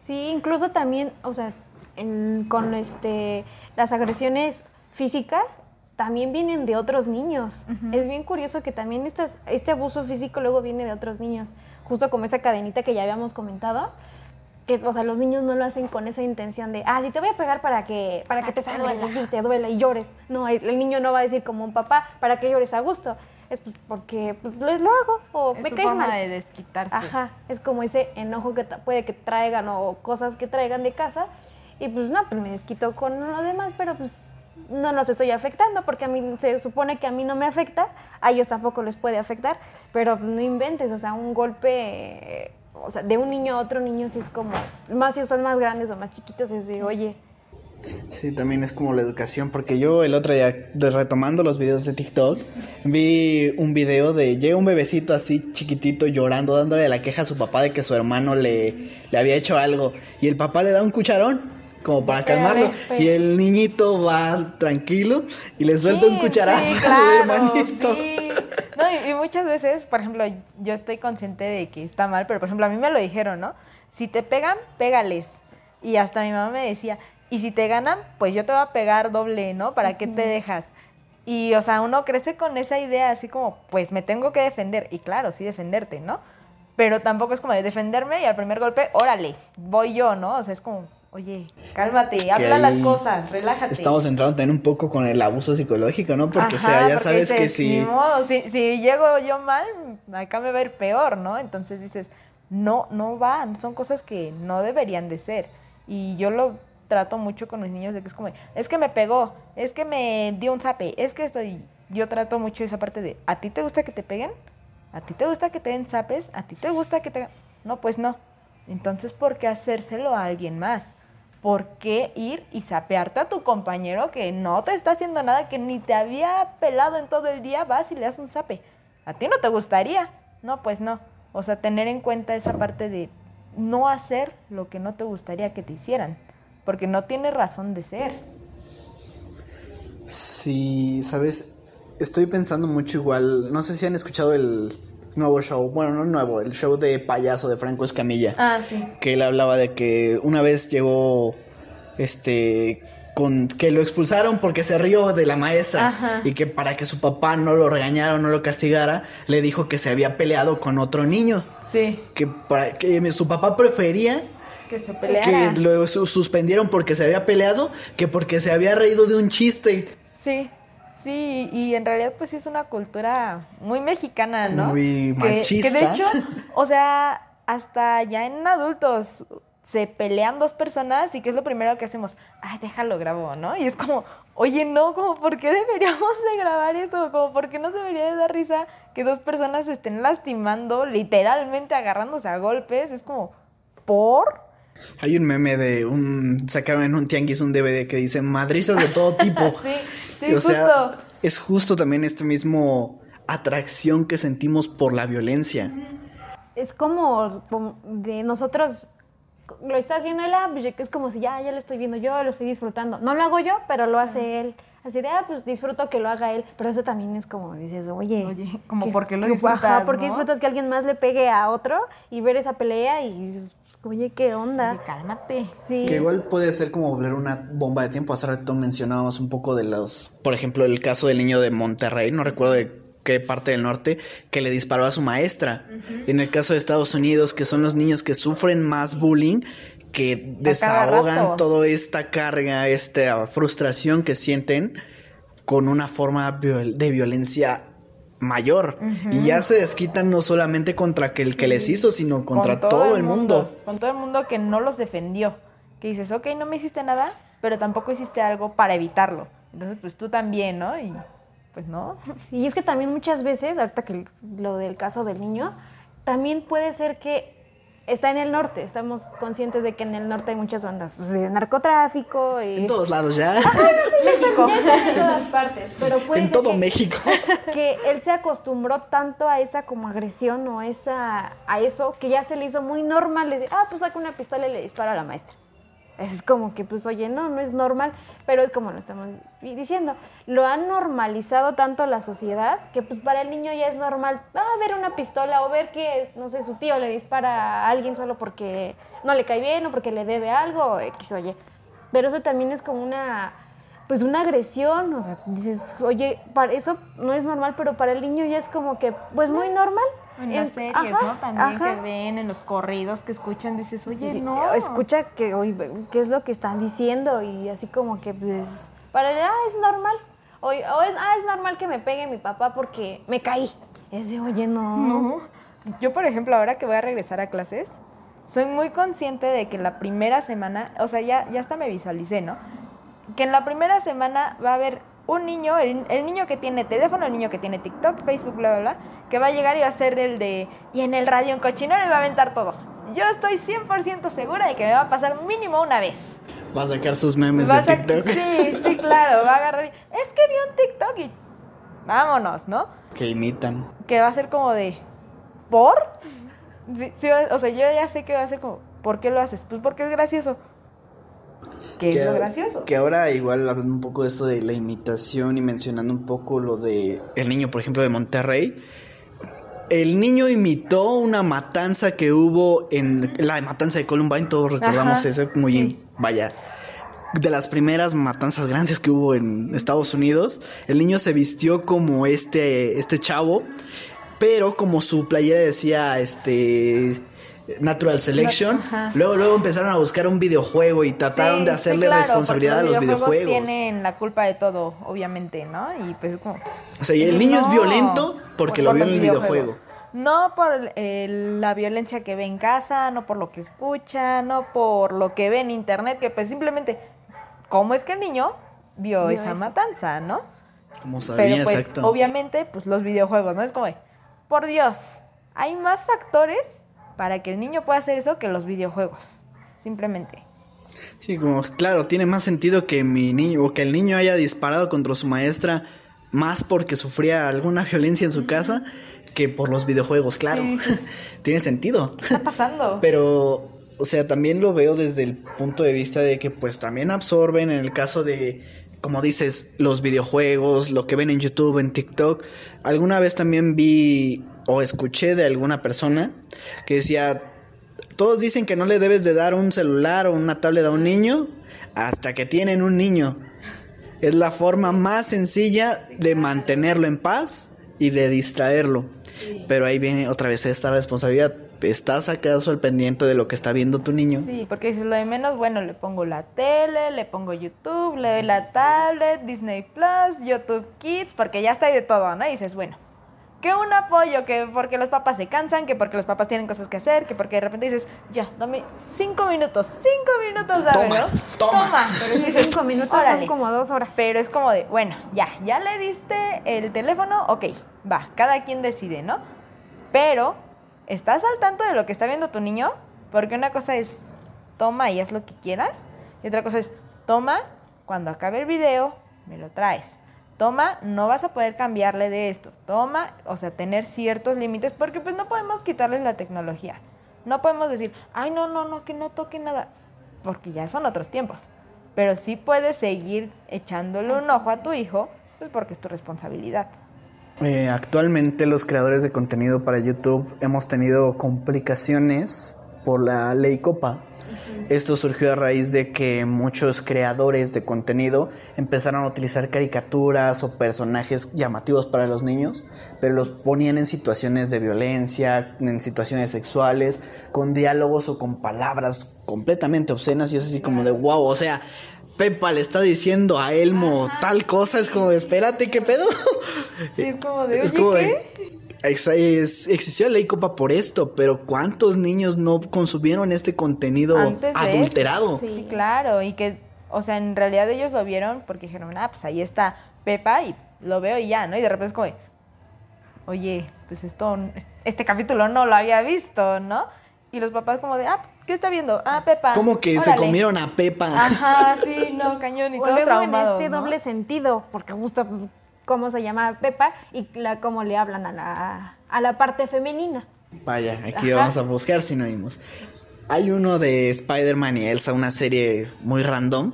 Sí, incluso también, o sea, en- con este las agresiones físicas también vienen de otros niños. Es bien curioso que también estas, este abuso físico luego viene de otros niños. Justo como esa cadenita que ya habíamos comentado, que o sea, los niños no lo hacen con esa intención de, ah, sí te voy a pegar para que, para que te sangres, y te duela y llores. No, el, el niño no va a decir como un papá, para que llores a gusto. Es pues, porque pues, lo, hago o Es me su caes forma mal. de desquitarse. Ajá, es como ese enojo que puede que traigan o cosas que traigan de casa y pues no, pues me desquito con los demás, pero pues no los estoy afectando porque a mí se supone que a mí no me afecta, a ellos tampoco les puede afectar, pero no inventes, o sea, un golpe, o sea, de un niño a otro niño si es como, más si están más grandes o más chiquitos, es de, oye, Sí, también es como la educación, porque yo el otro día, retomando los videos de TikTok, vi un video de llega un bebecito así chiquitito llorando, dándole la queja a su papá de que su hermano le, le había hecho algo, y el papá le da un cucharón como para calmarlo, y el niñito va tranquilo y le suelta un cucharazo sí, al claro, hermanito. sí. No, y, y muchas veces, por ejemplo, yo estoy consciente de que está mal, pero por ejemplo, a mí me lo dijeron, ¿no? Si te pegan, pégales. Y hasta mi mamá me decía, y si te ganan, pues yo te voy a pegar doble, ¿no? ¿Para qué te dejas? Y, o sea, uno crece con esa idea así como, pues me tengo que defender. Y claro, sí defenderte, ¿no? Pero tampoco es como de defenderme y al primer golpe, órale, voy yo, ¿no? O sea, es como, oye, cálmate, habla las cosas, relájate. Estamos entrando también un poco con el abuso psicológico, ¿no? Porque, o sea, ya sabes que si... "Ni modo, si, si llego yo mal, acá me va a ir peor, ¿no? Entonces dices, no, no va, son cosas que no deberían de ser. Y yo lo trato mucho con mis niños de que es como, es que me pegó, es que me dio un zape, es que estoy... Yo trato mucho esa parte de, ¿a ti te gusta que te peguen? ¿A ti te gusta que te den zapes? ¿A ti te gusta que te... No, pues no. Entonces, ¿por qué hacérselo a alguien más? ¿Por qué ir y sapearte a tu compañero que no te está haciendo nada, que ni te había pelado en todo el día, vas y le das un zape? ¿A ti no te gustaría? No, pues no. O sea, tener en cuenta esa parte de no hacer lo que no te gustaría que te hicieran, porque no tiene razón de ser. Sí, sabes, estoy pensando mucho igual. No sé si han escuchado el nuevo show, bueno, no nuevo, el show de payaso de Franco Escamilla. Ah, sí. Que él hablaba de que una vez llegó, este, con que lo expulsaron porque se rió de la maestra Ajá. y que para que su papá no lo regañara o no lo castigara, le dijo que se había peleado con otro niño. Sí. Que, para, que su papá prefería Que se peleara. que lo su- suspendieron porque se había peleado que porque se había reído de un chiste. Sí, sí, y en realidad pues sí es una cultura muy mexicana, ¿no? Muy Que- machista. Que, de hecho, o sea, hasta ya en adultos se pelean dos personas y que es lo primero que hacemos, ay, déjalo grabo, ¿no? Y es como, oye, no, como, ¿por qué deberíamos de grabar eso? Como, ¿por qué no se debería de dar risa que dos personas se estén lastimando, literalmente agarrándose a golpes? Es como, ¿por? Hay un meme de un sacaron en un tianguis un DVD que dice madrizas de todo tipo. Sí, sí, o sea, justo. es justo también este mismo atracción que sentimos por la violencia. es como, como de nosotros lo está haciendo él, ah, pues ya que es como si ya, ya lo estoy viendo yo, lo estoy disfrutando. No lo hago yo, pero lo hace él. Así de, ah, pues disfruto que lo haga él. Pero eso también es como, dices, oye. Oye, como, ¿qué- ¿por qué lo disfrutas, Ajá, ¿por qué no? disfrutas que alguien más le pegue a otro y ver esa pelea y dices, oye, ¿qué onda? Oye, cálmate. Sí. Que igual puede ser como volver una bomba de tiempo. Hace rato mencionábamos un poco de los, por ejemplo, el caso del niño de Monterrey, no recuerdo de qué parte del norte, que le disparó a su maestra. En el caso de Estados Unidos, que son los niños que sufren más bullying, que desahogan toda esta carga, esta frustración que sienten con una forma de violencia mayor. Y ya se desquitan no solamente contra que el que les hizo, sino contra Con todo, el mundo. Con todo el mundo que no los defendió. Que dices, ok, no me hiciste nada, pero tampoco hiciste algo para evitarlo. Entonces, pues tú también, ¿no? Y pues no. Y es que también muchas veces, ahorita que lo del caso del niño, también puede ser que está en el norte. Estamos conscientes de que en el norte hay muchas bandas pues, de narcotráfico y En todos lados ya. México. Ya en todas partes, pero puede en ser todo que, México. que él se acostumbró tanto a esa como agresión o esa a eso que ya se le hizo muy normal. Le dice, ah, pues saca una pistola y le dispara a la maestra. Es como que, pues, oye, no, no es normal, pero como lo estamos diciendo, lo han normalizado tanto la sociedad que, pues, para el niño ya es normal ah, ver una pistola o ver que, no sé, su tío le dispara a alguien solo porque no le cae bien o porque le debe algo, o X, oye. Pero eso también es como una, pues, una agresión, o sea, dices, oye, para eso no es normal, pero para el niño ya es como que, pues, muy normal. En las Es- series, ajá, ¿no? También ajá. que ven, en los corridos que escuchan, dices, oye, Sí, no. Escucha que, oye, qué es lo que están diciendo y así como que, pues, para él, ah, es normal. O, o es, ah, es normal que me pegue mi papá porque me caí. Es de, oye, no. No. Yo, por ejemplo, ahora que voy a regresar a clases, soy muy consciente de que la primera semana, o sea, ya, ya hasta me visualicé, ¿no? Que en la primera semana va a haber un niño, el, el niño que tiene teléfono, el niño que tiene TikTok, Facebook, bla, bla, bla, que va a llegar y va a ser el de, y en el radio en cochinero y va a aventar todo. Yo estoy 100% segura de que me va a pasar mínimo una vez. Va a sacar sus memes Va de TikTok. Sí, sí, claro, va a agarrar y, es que vi un TikTok y vámonos, ¿no? Que imitan. que va a ser como de ¿por? Sí, sí, o sea, yo ya sé que va a ser como ¿por qué lo haces? Pues porque es gracioso. ¿Qué es lo gracioso? Que ahora igual hablando un poco de esto de la imitación y mencionando un poco lo de el niño, por ejemplo, de Monterrey. El niño imitó una matanza que hubo en la matanza de Columbine, todos recordamos Ajá, eso, muy sí. vaya. De las primeras matanzas grandes que hubo en Estados Unidos, el niño se vistió como este este chavo, pero como su playera decía este Natural Selection, ajá. luego luego empezaron a buscar un videojuego y trataron Sí, de sí, hacerle claro, responsabilidad a los videojuegos. tienen la culpa de todo, obviamente, ¿no? Y pues como O sea, y el niño es No, violento porque por- lo por vio en el videojuego. No por la violencia que ve en casa, no por lo que escucha, no por lo que ve en internet, que pues simplemente, ¿cómo es que el niño vio, esa matanza, no? Como sabía, Pero pues exacto. obviamente pues los videojuegos, ¿no? Es como, por Dios, hay más factores para que el niño pueda hacer eso que los videojuegos, simplemente. Sí, como, claro, tiene más sentido que mi niño, o que el niño haya disparado contra su maestra más porque sufría alguna violencia en su casa que por los videojuegos, claro. Sí, tiene sentido. ¿Qué está pasando? Pero, o sea, también lo veo desde el punto de vista de que pues también absorben en el caso de, como dices, los videojuegos, lo que ven en YouTube, en TikTok. Alguna vez también vi o escuché de alguna persona que decía, todos dicen que no le debes de dar un celular o una tablet a un niño hasta que tienen un niño. Es la forma más sencilla de mantenerlo en paz y de distraerlo. Pero ahí viene otra vez esta responsabilidad. ¿Estás acaso al pendiente de lo que está viendo tu niño? Sí, porque dices lo de menos, bueno, le pongo la tele, le pongo YouTube, le doy la tablet, Disney Plus, YouTube Kids, porque ya está ahí de todo, ¿no? Dices, bueno, que un apoyo, que porque los papás se cansan, que porque los papás tienen cosas que hacer, que porque de repente dices, ya, dame cinco minutos, cinco minutos, ¿sabes? Toma, no? toma. Pero dices, cinco minutos órale. son como dos horas. Pero es como de, bueno, ya, ya le diste el teléfono, ok, va, cada quien decide, ¿no? Pero, ¿estás al tanto de lo que está viendo tu niño? Porque una cosa es, toma y haz lo que quieras. Y otra cosa es, toma, cuando acabe el video, me lo traes. Toma, no vas a poder cambiarle de esto. Toma, o sea, tener ciertos límites, porque pues no podemos quitarles la tecnología. No podemos decir, ay, no, no, no, que no toque nada, porque ya son otros tiempos. Pero sí puedes seguir echándole un ojo a tu hijo, pues porque es tu responsabilidad. Eh, actualmente los creadores de contenido para YouTube hemos tenido complicaciones por la ley Copa. Esto surgió a raíz de que muchos creadores de contenido empezaron a utilizar caricaturas o personajes llamativos para los niños, pero los ponían en situaciones de violencia, en situaciones sexuales, con diálogos o con palabras completamente obscenas y es así como de wow, o sea, Pepa le está diciendo a Elmo tal cosa, es como espérate, ¿qué pedo? Sí, es como de, Es "Oye, como de- ¿qué?". Ex- es- existió la ley Copa por esto, pero ¿cuántos niños no consumieron este contenido Antes adulterado? eso. Sí. claro, y que, o sea, en realidad ellos lo vieron porque dijeron, ah, pues ahí está Pepa y lo veo y ya, ¿no? Y de repente es como, oye, pues esto, este capítulo no lo había visto, ¿no? Y los papás como de, ah, ¿qué está viendo? Ah, Pepa. Como que se órale". comieron a Pepa. Ajá, sí, no, cañón y O todo luego traumado, en este doble sentido, porque justo cómo se llama Pepa y la, cómo le hablan a la, a la parte femenina. Vaya, aquí Ajá. vamos a buscar sinónimos. Hay uno de Spider-Man y Elsa, una serie muy random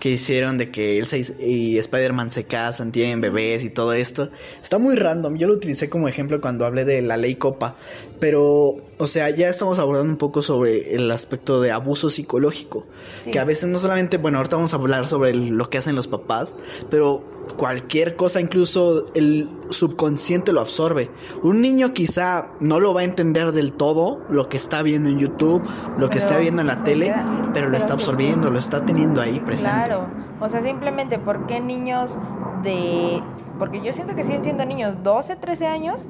que hicieron de que Elsa y- y Spider-Man se casan, tienen bebés y todo esto. Está muy random. Yo lo utilicé como ejemplo cuando hablé de la ley Copa. Pero, o sea, ya estamos abordando un poco sobre el aspecto de abuso psicológico. Sí. Que a veces no solamente, bueno, ahorita vamos a hablar sobre el- lo que hacen los papás, pero cualquier cosa, incluso el subconsciente lo absorbe. Un niño quizá no lo va a entender del todo, lo que está viendo en YouTube, lo que está viendo en la tele, pero pero lo está absorbiendo, lo está teniendo ahí presente. Claro, o sea, simplemente ¿por qué niños de... Porque yo siento que siguen siendo niños 12, 13 años,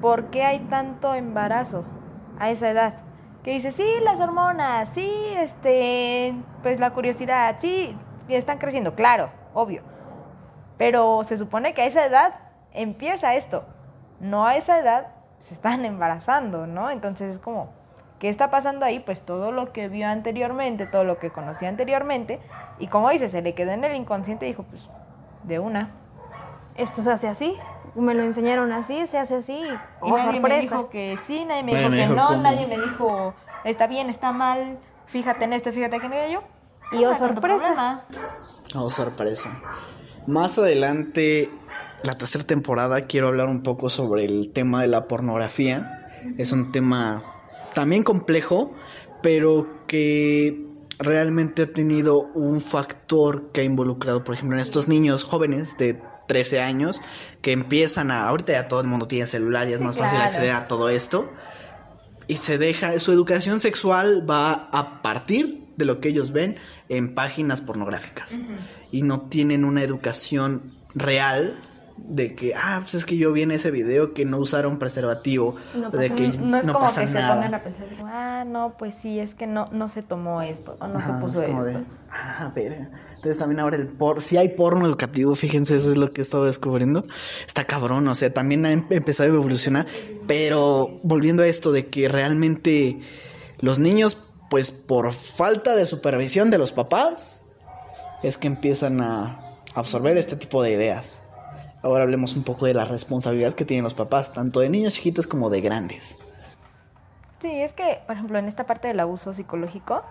¿por qué hay tanto embarazo a esa edad? que dice, sí, las hormonas, sí, este, pues la curiosidad, sí, están creciendo, claro, obvio. Pero se supone que a esa edad empieza esto. No a esa edad se están embarazando, ¿no? Entonces es como, ¿qué está pasando ahí? Pues todo lo que vio anteriormente, todo lo que conocía anteriormente, y como dice, se le quedó en el inconsciente y dijo, pues, de una. Esto se hace así, me lo enseñaron así, se hace así. Y oh, nadie sorpresa. me dijo que sí, nadie me Nadie dijo me que dijo no, cómo. nadie me dijo está bien, está mal, fíjate en esto, fíjate en aquello. Y oh, Ah, tanto sorpresa. Oh, sorpresa. Más adelante, la tercera temporada, quiero hablar un poco sobre el tema de la pornografía. Es un tema también complejo, pero que realmente ha tenido un factor que ha involucrado, por ejemplo, en estos niños jóvenes de 13 años que empiezan a, ahorita ya todo el mundo tiene celular y es Sí, más fácil acceder a todo esto y se deja, su educación sexual va a partir de lo que ellos ven en páginas pornográficas y no tienen una educación real de que, ah, pues es que yo vi en ese video que no usaron preservativo, No de pasa- que No es no como pasa que se nada. pongan a pensar, como, ah, no, pues sí, es que no, no se tomó esto, o no Ajá, se puso es como esto. de, ah, verga. Entonces también ahora el por, si hay porno educativo, fíjense, eso es lo que he estado descubriendo. Está cabrón, o sea, también ha em- empezado a evolucionar, pero volviendo a esto de que realmente los niños, pues por falta de supervisión de los papás, es que empiezan a absorber este tipo de ideas. Ahora hablemos un poco de la responsabilidad que tienen los papás, tanto de niños chiquitos como de grandes. Sí, es que, por ejemplo, en esta parte del abuso psicológico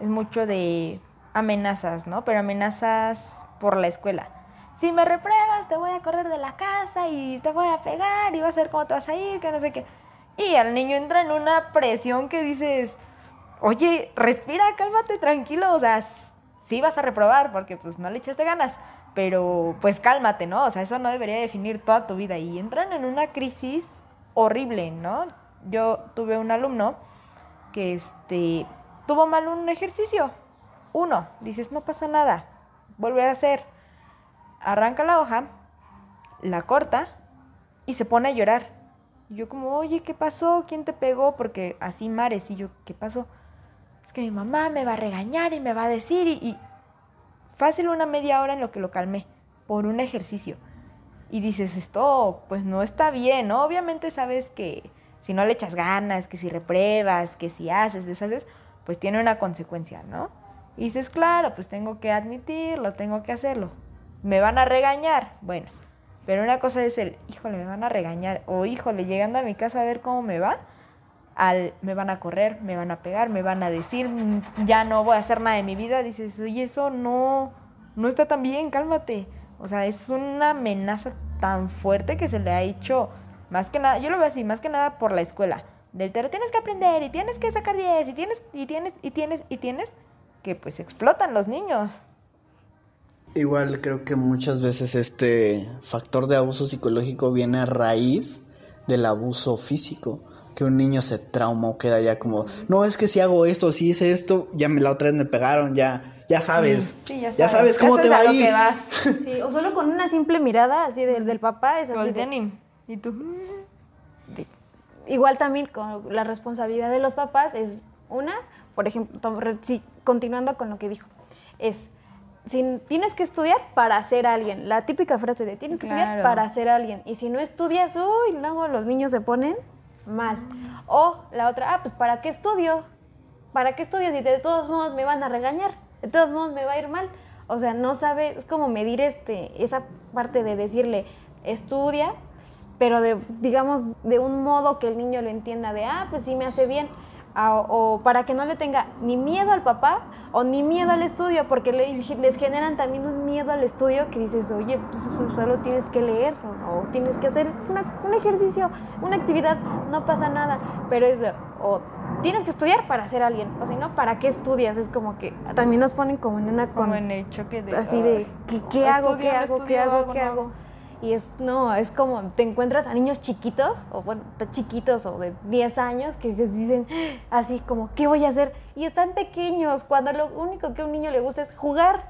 es mucho de amenazas, ¿no? Pero amenazas por la escuela. Si me repruebas, te voy a correr de la casa y te voy a pegar y vas a ver cómo te vas a ir, que no sé qué. Y al niño entra en una presión que dices, oye, respira, cálmate, tranquilo, o sea, sí vas a reprobar porque pues no le echaste ganas, pero pues cálmate, ¿no? O sea, eso no debería definir toda tu vida y entran en una crisis horrible, ¿no? Yo tuve un alumno que este tuvo mal un ejercicio. Uno, dices, no pasa nada, vuelve a hacer. Arranca la hoja, la corta y se pone a llorar. Y yo como, oye, ¿qué pasó? ¿Quién te pegó? Porque así mares. Y yo, ¿qué pasó? Es que mi mamá me va a regañar y me va a decir. Y, y fácil una media hora en lo que lo calmé por un ejercicio. Y dices, esto pues no está bien, ¿no? Obviamente sabes que si no le echas ganas, que si repruebas, que si haces, deshaces, pues tiene una consecuencia, ¿no? Y dices, claro, pues tengo que admitirlo, tengo que hacerlo. ¿Me van a regañar? Bueno, pero una cosa es el, híjole, me van a regañar, o híjole, llegando a mi casa a ver cómo me va, al me van a correr, me van a pegar, me van a decir, "Mm, ya no voy a hacer nada de mi vida, dices, oye, eso no, no está tan bien, cálmate. O sea, es una amenaza tan fuerte que se le ha hecho, más que nada, yo lo veo así, más que nada por la escuela. Del te lo tienes que aprender y tienes que sacar 10 y tienes, y tienes, y tienes, y tienes, que pues explotan los niños. Igual creo que muchas veces este factor de abuso psicológico viene a raíz del abuso físico. Que un niño se trauma o queda ya como, no, es que si hago esto, si hice esto, ya me la otra vez me pegaron, ya, ya sabes. Sí, ya sabes. ya sabes cómo Ya te va a ir. que vas. Sí, o solo con una simple mirada así del, del papá es así. de- y, y tú. Igual también con la responsabilidad de los papás es una, por ejemplo, tom- re- sí, continuando con lo que dijo, es si tienes que estudiar para ser alguien, la típica frase de tienes que estudiar para ser alguien y si no estudias, uy, luego los niños se ponen mal. O la otra, ah, pues ¿para qué estudio? ¿Para qué estudio si de todos modos me van a regañar? De todos modos me va a ir mal. O sea, no sabe, es como medir este, esa parte de decirle, estudia, pero de, digamos, de un modo que el niño lo entienda de, ah, pues sí me hace bien. O, para que no le tenga ni miedo al papá o ni miedo al estudio, porque le- les generan también un miedo al estudio que dices, oye, pues eso solo tienes que leer o, tienes que hacer una- un ejercicio, una actividad, no pasa nada, pero es, de, o tienes que estudiar para ser alguien, o si no, ¿para qué estudias? Es como que también nos ponen como en una... como con- en el choque de... así de, "Ay, ¿qué, qué hago? estudio, ¿Qué hago? ¿Qué hago? ¿Qué no". Y es, no, es como, te encuentras a niños chiquitos, o bueno, chiquitos, o de 10 años, que dicen así como, ¿qué voy a hacer? Y están pequeños, cuando lo único que a un niño le gusta es jugar.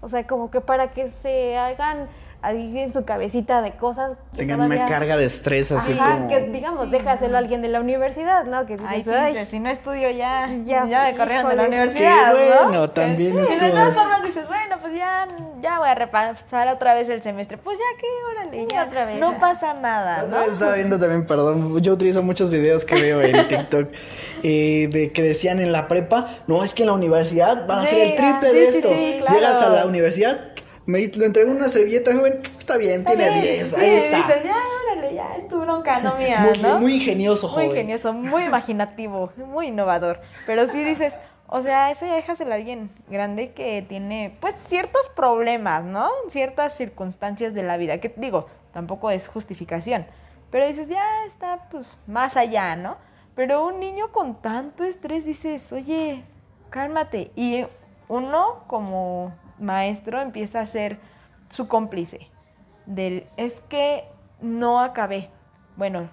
O sea, como que para que se hagan ahí en su cabecita de cosas. que Tengan una carga de estrés así Ajá, como... que digamos, déjaselo a alguien de la universidad, ¿no? Que Ay, dices, sí, "Ay, si no estudio ya, Ya, ya, me corrieron de la universidad, qué ¿no? bueno, también Y es de como- todas formas dices, bueno, pues ya, ya voy a repasar otra vez el semestre. Pues ya que, órale, Sí, ya, otra vez, no pasa nada, Otra ¿no? vez estaba viendo también, perdón, yo utilizo muchos videos que veo en TikTok eh, de que decían en la prepa, no, es que en la universidad van a Sí, ser el triple sí, de sí, esto. sí, claro. Llegas a la universidad, me lo entregó una servilleta, joven, está bien, tiene Sí, 10, sí, ahí está. dices, ya, órale, ya, es tu bronca, no mía, muy, ¿no? muy ingenioso, Muy joven. ingenioso, muy imaginativo, muy innovador. Pero sí dices, o sea, eso ya déjaselo a alguien grande que tiene, pues, ciertos problemas, ¿no? Ciertas circunstancias de la vida. Que digo, tampoco es justificación. Pero dices, ya está, pues, más allá, ¿no? Pero un niño con tanto estrés dices, oye, cálmate. Y uno, como maestro, empieza a ser su cómplice. Del, es que no acabé. Bueno,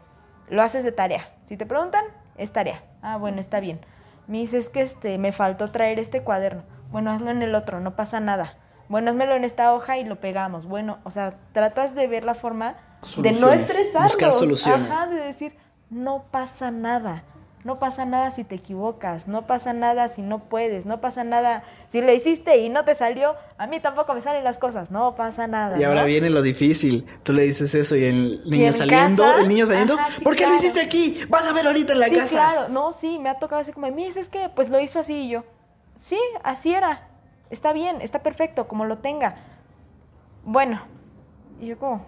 lo haces de tarea. Si te preguntan, es tarea. Ah, bueno, está bien. Me dices es que este, me faltó traer este cuaderno. Bueno, hazlo en el otro, no pasa nada. Bueno, házmelo en esta hoja y lo pegamos. Bueno, o sea, tratas de ver la forma de no estresarlos. buscar soluciones. Ajá, de decir, no pasa nada. No pasa nada si te equivocas, no pasa nada si no puedes, no pasa nada si lo hiciste y no te salió. A mí tampoco me salen las cosas, no pasa nada. Y ahora ¿no? viene lo difícil. Tú le dices eso y el niño en saliendo, casa? el niño saliendo, Ajá, sí, ¿por qué lo hiciste aquí? Vas a ver ahorita en la sí, casa. claro. No, sí, me ha tocado así como, Miss, es que pues lo hizo así y yo. Sí, así era. Está bien, está perfecto, como lo tenga. Bueno, y yo como,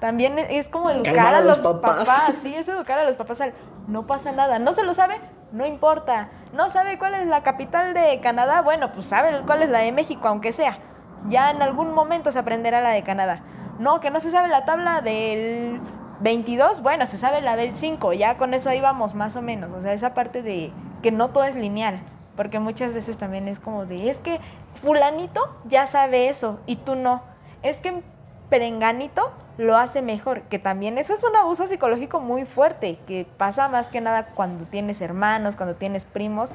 también es- como educar Calmar a a los los papás. papás. Sí, es educar a los papás al, no pasa nada. ¿No se lo sabe? No importa. ¿No sabe cuál es la capital de Canadá? Bueno, pues sabe cuál es la de México, aunque sea. Ya en algún momento se aprenderá la de Canadá. No, que no se sabe la tabla del 22, bueno, se sabe la del 5, ya con eso ahí vamos, más o menos. O sea, esa parte de que no todo es lineal, porque muchas veces también es como de, es que fulanito ya sabe eso y tú no. Es que perenganito lo hace mejor, que también eso es un abuso psicológico muy fuerte, que pasa más que nada cuando tienes hermanos, cuando tienes primos.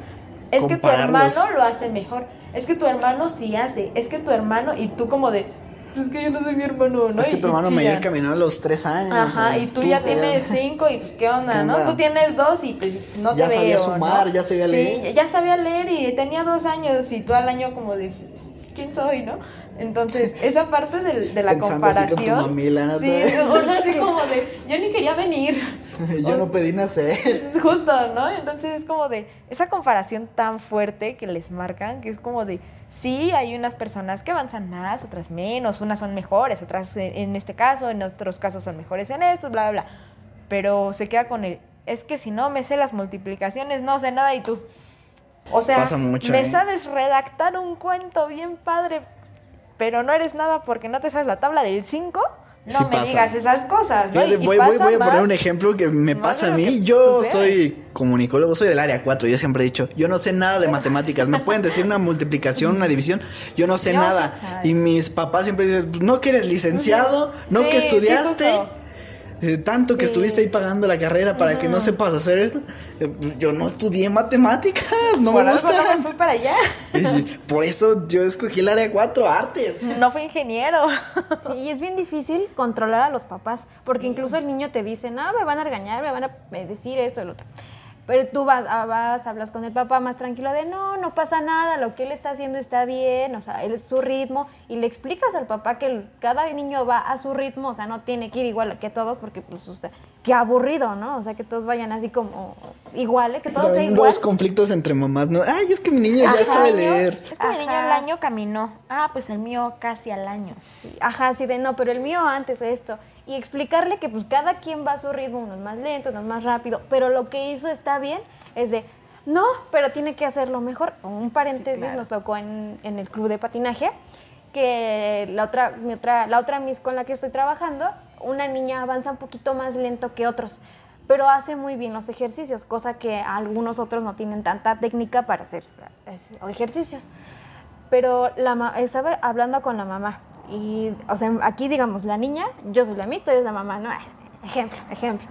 Es que tu hermano lo hace mejor, es que tu hermano sí hace, es que tu hermano y tú como de, pues que yo no soy mi hermano, ¿no? Es que tu hermano mayor caminó a los tres años. Ajá, o y tú, ya que tienes cinco y pues qué onda, ¿Qué ¿no? Tú tienes dos y pues no Ya te sabía veo, sumar, ¿no? ya sabía Sí, leer. ya sabía leer y tenía dos años y tú al año como de, ¿quién soy, no? Entonces, esa parte de, la Pensando así con tu comparación. mamila. Sí, uno así como de, yo ni quería venir. Yo no pedí nacer. Es Justo, ¿no? Entonces es como de esa comparación tan fuerte que les marcan, que es como de, sí, hay unas personas que avanzan más, otras menos, unas son mejores, otras en en este caso, en otros casos son mejores en esto, bla, bla, bla. Pero se queda con el, es que si no me sé las multiplicaciones, no sé nada y tú. O sea, mucho, me ¿eh? sabes redactar un cuento bien padre, pero no eres nada porque no te sabes la tabla del 5. No Sí me pasa. digas esas cosas. voy, voy- voy a poner un ejemplo que me pasa a mí. Yo sucede. soy comunicólogo, soy del área 4. Yo siempre he dicho, yo no sé nada de matemáticas. Me pueden decir una multiplicación, una división. Yo no sé Yo, nada. ay. Y mis papás siempre dicen, "Pues, no que eres licenciado, no Sí, que sí, estudiaste. justo. Eh, Tanto que Sí. estuviste ahí pagando la carrera para que no sepas hacer esto. Eh, Yo no estudié matemáticas, no Por me gusta. no me fui para allá. Por eso yo escogí el área 4, artes. No fui ingeniero. Sí, y es bien difícil controlar a los papás, porque incluso el niño te dice, no, me van a regañar, me van a eh, decir esto lo otro. Pero tú vas, ah, vas, hablas con el papá más tranquilo de, no, no pasa nada, lo que él está haciendo está bien, o sea, él es su ritmo, y le explicas al papá que cada niño va a su ritmo, o sea, no tiene que ir igual que todos, porque, pues, o sea, qué aburrido, ¿no? O sea, que todos vayan así como iguales, que todos sean igual. los conflictos entre mamás, ¿no? Ay, es que mi niño ya Ajá, sabe niño. leer. Es que mi niño Ajá. al año caminó. Ah, pues el mío casi al año. Sí, Ajá, sí, de no, pero el mío antes esto. Y explicarle que pues cada quien va a su ritmo, unos más lento, unos más rápido, pero lo que hizo está bien, es de, no, pero tiene que hacerlo mejor. Un paréntesis claro. nos tocó en, en el club de patinaje, que la otra, mi otra, la otra Miss con la que estoy trabajando, una niña avanza un poquito más lento que otros, pero hace muy bien los ejercicios, cosa que algunos otros no tienen tanta técnica para hacer ejercicios pero la estaba hablando con la mamá y, o sea, aquí digamos, la niña, yo soy la ella es la mamá, no, ejemplo, ejemplo.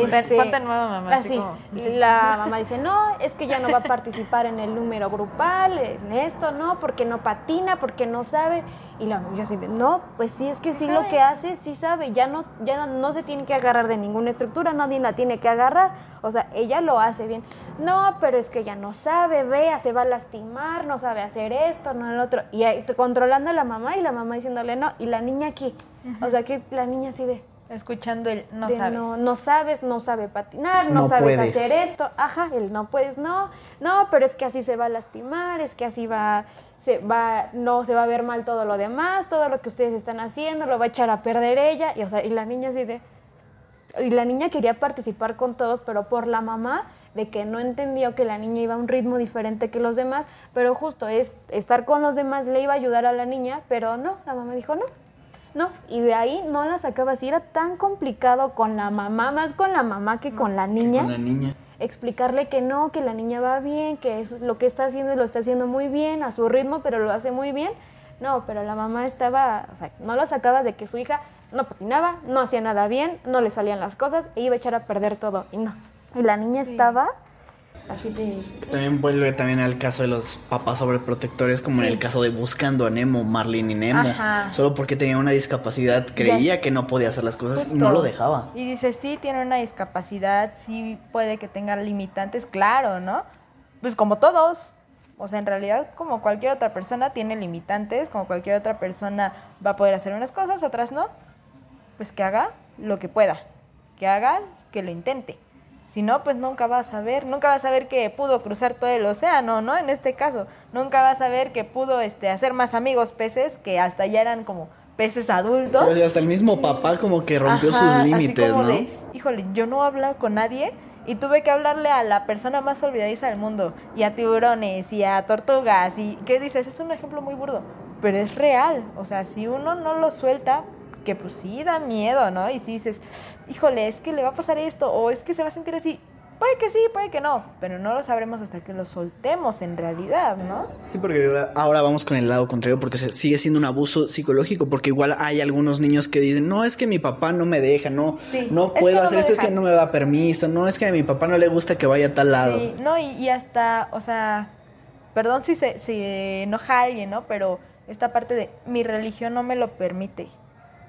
Ponte- ponte nueva mamá, así como- la mamá dice, no, es que ya no va a participar en el número grupal, en esto, no, porque no patina, porque no sabe. Y la yo así, no, pues sí, es que sí, lo que hace, sí sabe, ya no, ya no, no se tiene que agarrar de ninguna estructura, nadie la tiene que agarrar. O sea, ella lo hace bien. No, pero es que ya no sabe, vea, se va a lastimar, no sabe hacer esto, no el otro. Y ahí, controlando a la mamá y la mamá diciéndole no, y la niña aquí. O sea, que la niña así de... Escuchando el no de sabes. No, no sabes, no sabe patinar, no, No sabes puedes. hacer esto. Ajá, él no puedes, no, no, pero es que así se va a lastimar, es que así va, se va, no se va a ver mal todo lo demás, todo lo que ustedes están haciendo, lo va a echar a perder ella. Y, o sea, y la niña así de. Y la niña quería participar con todos, pero por la mamá, de que no entendió que la niña iba a un ritmo diferente que los demás, pero justo es estar con los demás le iba a ayudar a la niña, pero no, la mamá dijo no. No, y de ahí no la sacaba así, era tan complicado con la mamá, más con la mamá que con la niña, Con la niña. explicarle que no, que la niña va bien, que es lo que está haciendo lo está haciendo muy bien, a su ritmo, pero lo hace muy bien. No, pero la mamá estaba, o sea, no la sacaba de que su hija no patinaba, no hacía nada bien, no le salían las cosas e iba a echar a perder todo. Y no. Y la niña estaba así. Que también vuelve también al caso de los papás sobreprotectores, como en el caso de Buscando a Nemo, Marlene y Nemo. Ajá. Solo porque tenía una discapacidad, creía que no podía hacer las cosas y no Justo. lo dejaba. Y dice, sí, tiene una discapacidad, sí puede que tenga limitantes, claro, ¿no? Pues como todos. O sea, en realidad, como cualquier otra persona, tiene limitantes, como cualquier otra persona va a poder hacer unas cosas, otras no. Pues que haga lo que pueda. Que haga, que lo intente. Si no, pues nunca va a saber, nunca va a saber que pudo cruzar todo el océano, ¿no? En este caso, nunca va a saber que pudo este, hacer más amigos peces que hasta ya eran como peces adultos. O sea, hasta el mismo papá como que rompió Ajá, sus límites, ¿no? de, híjole, yo no hablo con nadie y tuve que hablarle a la persona más olvidadiza del mundo y a tiburones y a tortugas y ¿qué dices? Es un ejemplo muy burdo, pero es real, o sea, si uno no lo suelta, que pues sí da miedo, ¿no? Y si dices, híjole, es que le va a pasar esto o es que se va a sentir así, puede que sí, puede que no, pero no lo sabremos hasta que lo soltemos en realidad, ¿no? Sí, porque ahora, vamos con el lado contrario, porque se- sigue siendo un abuso psicológico, porque igual hay algunos niños que dicen, no, es que mi papá no me deja, no, Sí, no es que puedo no hacer esto, es que deja". no me da permiso, no, es que a mi papá no le gusta que vaya a tal lado. Sí, no, y, y hasta, o sea, perdón si se si enoja a alguien, ¿no? Pero esta parte de mi religión no me lo permite.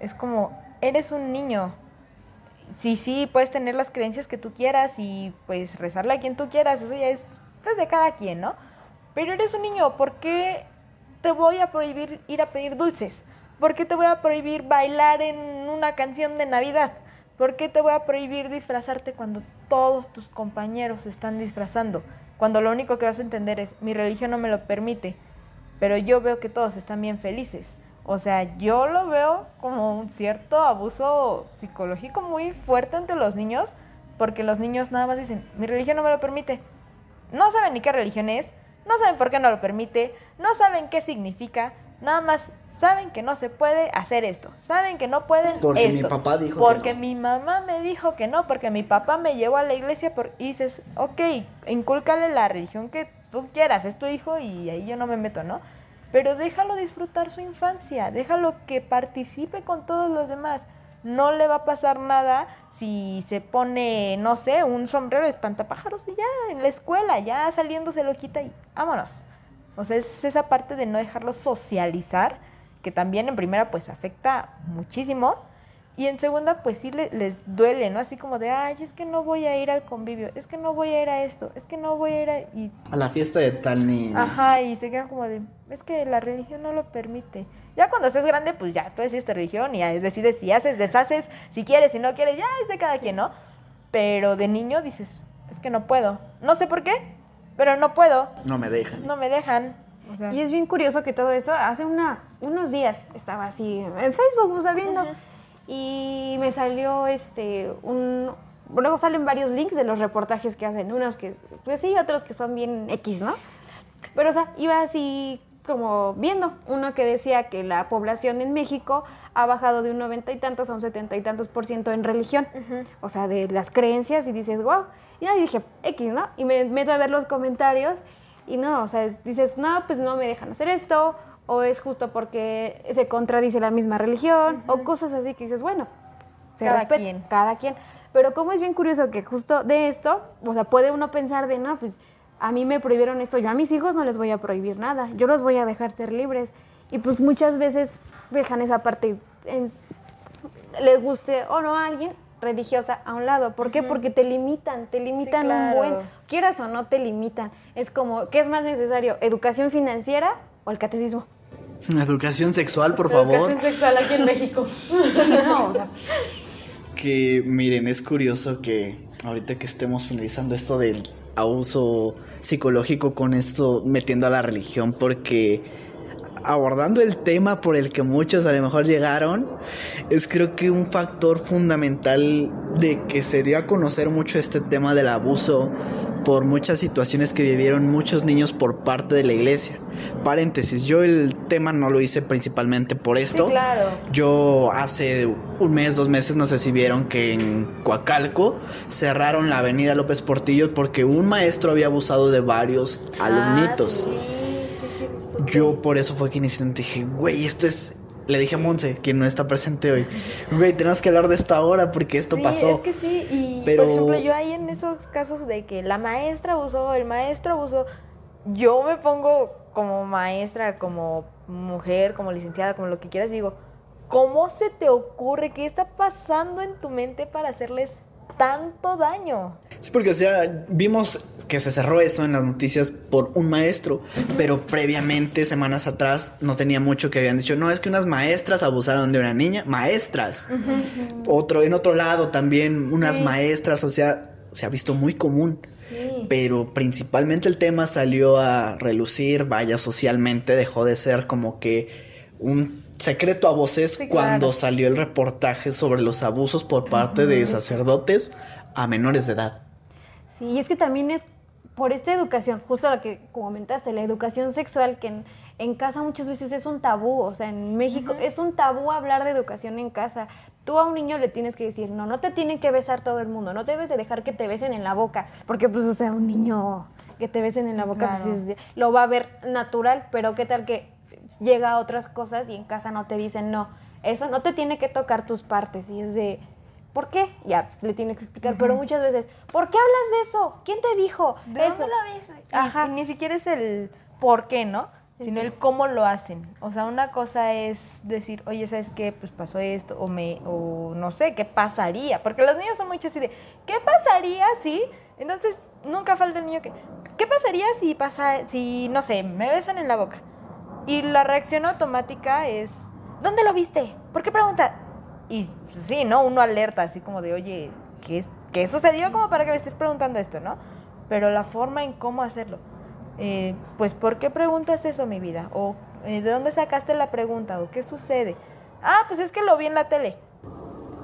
Es como, eres un niño. Sí, sí, puedes tener las creencias que tú quieras y pues rezarle a quien tú quieras, eso ya es pues de cada quien, ¿no? Pero eres un niño, ¿por qué te voy a prohibir ir a pedir dulces? ¿Por qué te voy a prohibir bailar en una canción de Navidad? ¿Por qué te voy a prohibir disfrazarte cuando todos tus compañeros están disfrazando? Cuando lo único que vas a entender es, mi religión no me lo permite, pero yo veo que todos están bien felices. O sea, yo lo veo como un cierto abuso psicológico muy fuerte ante los niños, porque los niños nada más dicen, mi religión no me lo permite. No saben ni qué religión es, no saben por qué no lo permite, no saben qué significa, nada más saben que no se puede hacer esto, saben que no pueden Porque mi esto, papá dijo que porque no. mi mamá me dijo que no, porque mi papá me llevó a la iglesia por... y dices, ok, incúlcale la religión que tú quieras, es tu hijo y ahí yo no me meto, ¿no? Pero déjalo disfrutar su infancia, déjalo que participe con todos los demás. No le va a pasar nada si se pone, no sé, un sombrero de espantapájaros y ya en la escuela, ya saliendo se lo quita y vámonos. O sea, es esa parte de no dejarlo socializar, que también en primera pues afecta muchísimo. Y en segunda, pues sí le- les duele, ¿no? Así como de, ay, es que no voy a ir al convivio, es que no voy a ir a esto, es que no voy a ir a... Y, A la fiesta de tal niño. ajá, y se quedan como de, es que la religión no lo permite. Ya cuando estés grande, pues ya, tú decides tu religión y decides si haces, deshaces, si quieres, si no quieres, ya es de cada quien, ¿no? Pero de niño dices, es que no puedo. No sé por qué, pero no puedo. No me dejan. No me dejan. O sea, Y es bien curioso que todo eso, hace una, unos días estaba así en Facebook, o sea, viendo, y me salió este, un, luego salen varios links de los reportajes que hacen, unos que, pues sí, otros que son bien X, ¿no? Pero, o sea, iba así como viendo uno que decía que la población en México ha bajado de un noventa y tantos a un setenta y tantos por ciento en religión, o sea, de las creencias, y dices, wow, y ahí dije, X, ¿no? Y me meto a ver los comentarios, y no, o sea, dices, no, pues no me dejan hacer esto, o es justo porque se contradice la misma religión, o cosas así que dices, bueno, se Cada respeta, quien. cada quien. Pero como es bien curioso que justo de esto, o sea, puede uno pensar de, no, pues a mí me prohibieron esto, yo a mis hijos no les voy a prohibir nada, yo los voy a dejar ser libres. Y pues muchas veces dejan esa parte, en- les guste o no a alguien, religiosa a un lado. ¿Por qué? Porque te limitan, te limitan claro. un buen, quieras o no te limitan. Es como, ¿qué es más necesario? ¿Educación financiera o el catecismo? Educación sexual, por favor. Educación sexual aquí en México. No, o sea, Que miren, es curioso que ahorita que estemos finalizando esto del abuso psicológico con esto metiendo a la religión, porque abordando el tema por el que muchos a lo mejor llegaron, es creo que un factor fundamental de que se dio a conocer mucho este tema del abuso por muchas situaciones que vivieron muchos niños por parte de la iglesia. Paréntesis, yo el tema no lo hice principalmente por esto. claro. Yo hace un mes, dos meses, no sé si vieron que en Coacalco cerraron la avenida López Portillo porque un maestro había abusado de varios alumnitos. Ah, sí, sí, sí. Yo por eso fue que inicialmente dije, güey, esto es... Le dije a Monse, quien no está presente hoy, güey, tenemos que hablar de esto ahora porque esto Sí, pasó. Es que sí, y Pero- por ejemplo, yo ahí en esos casos de que la maestra abusó, el maestro abusó, yo me pongo como maestra, como mujer, como licenciada, como lo que quieras, y digo, ¿cómo se te ocurre? ¿Qué está pasando en tu mente para hacerles tanto daño? Sí, porque, o sea, vimos que se cerró eso en las noticias por un maestro, pero previamente, semanas atrás, no tenía mucho que habían dicho, no, es que unas maestras abusaron de una niña, maestras. Otro, en otro lado también, unas Sí. maestras, o sea, se ha visto muy común. Sí. Pero principalmente el tema salió a relucir, vaya, socialmente dejó de ser como que un secreto a voces Sí, cuando claro. salió el reportaje sobre los abusos por parte de sacerdotes a menores de edad. Sí, y es que también es por esta educación, justo lo que comentaste, la educación sexual, que en, en casa muchas veces es un tabú, o sea, en México es un tabú hablar de educación en casa. Tú a un niño le tienes que decir, no, no te tiene que besar todo el mundo, no debes de dejar que te besen en la boca, porque pues, o sea, un niño que te besen en la boca, pues, Claro. lo va a ver natural, pero qué tal que llega a otras cosas y en casa no te dicen, no, eso no te tiene que tocar tus partes, y es de... ¿Por qué? Ya le tienes que explicar, pero muchas veces, ¿por qué hablas de eso? ¿Quién te dijo? ¿De eso? dónde lo ves? Ajá. Y, ni siquiera es el por qué, ¿no? Sino el cómo lo hacen. O sea, una cosa es decir, oye, ¿sabes qué? Pues pasó esto, o me, o no sé, ¿qué pasaría? Porque los niños son mucho así de, ¿qué pasaría si? Entonces, nunca falta el niño que, ¿qué pasaría si pasa, si, no sé, me besan en la boca? Y la reacción automática es, ¿dónde lo viste? ¿Por qué preguntas? Y sí, ¿no? Uno alerta así como de, oye, ¿qué, qué sucedió como para que me estés preguntando esto, no? Pero la forma en cómo hacerlo. eh, pues, ¿por qué preguntas eso, mi vida? O, eh, ¿de dónde sacaste la pregunta? ¿O qué sucede? Ah, pues es que lo vi en la tele.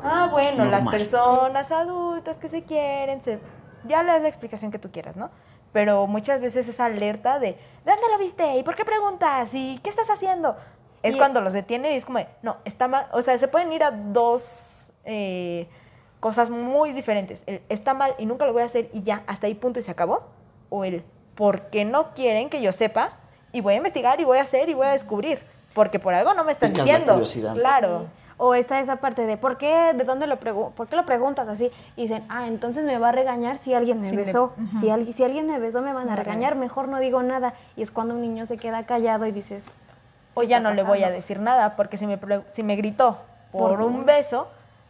Ah, bueno, las personas adultas que se quieren, se... ya le das la explicación que tú quieras, ¿no? Pero muchas veces esa alerta de, ¿de dónde lo viste? ¿Y por qué preguntas? ¿Y qué estás haciendo? Es Y- cuando los detiene y es como, de, no, está mal. O sea, se pueden ir a dos eh, cosas muy diferentes. El está mal y nunca lo voy a hacer y ya, hasta ahí punto y se acabó. O el porque no quieren que yo sepa y voy a investigar y voy a hacer y voy a descubrir. Porque por algo no me están diciendo. curiosidad. Claro. O está esa parte de ¿por qué? ¿De dónde lo pregu ¿Por qué lo preguntas así? Y dicen, ah, entonces me va a regañar si alguien me Si le- besó. Si, alguien, si alguien me besó me van a va a regañar, mejor no digo nada. Y es cuando un niño se queda callado y dices, O ¿Qué ya no le voy a decir nada, porque si me, si me gritó por Por un beso,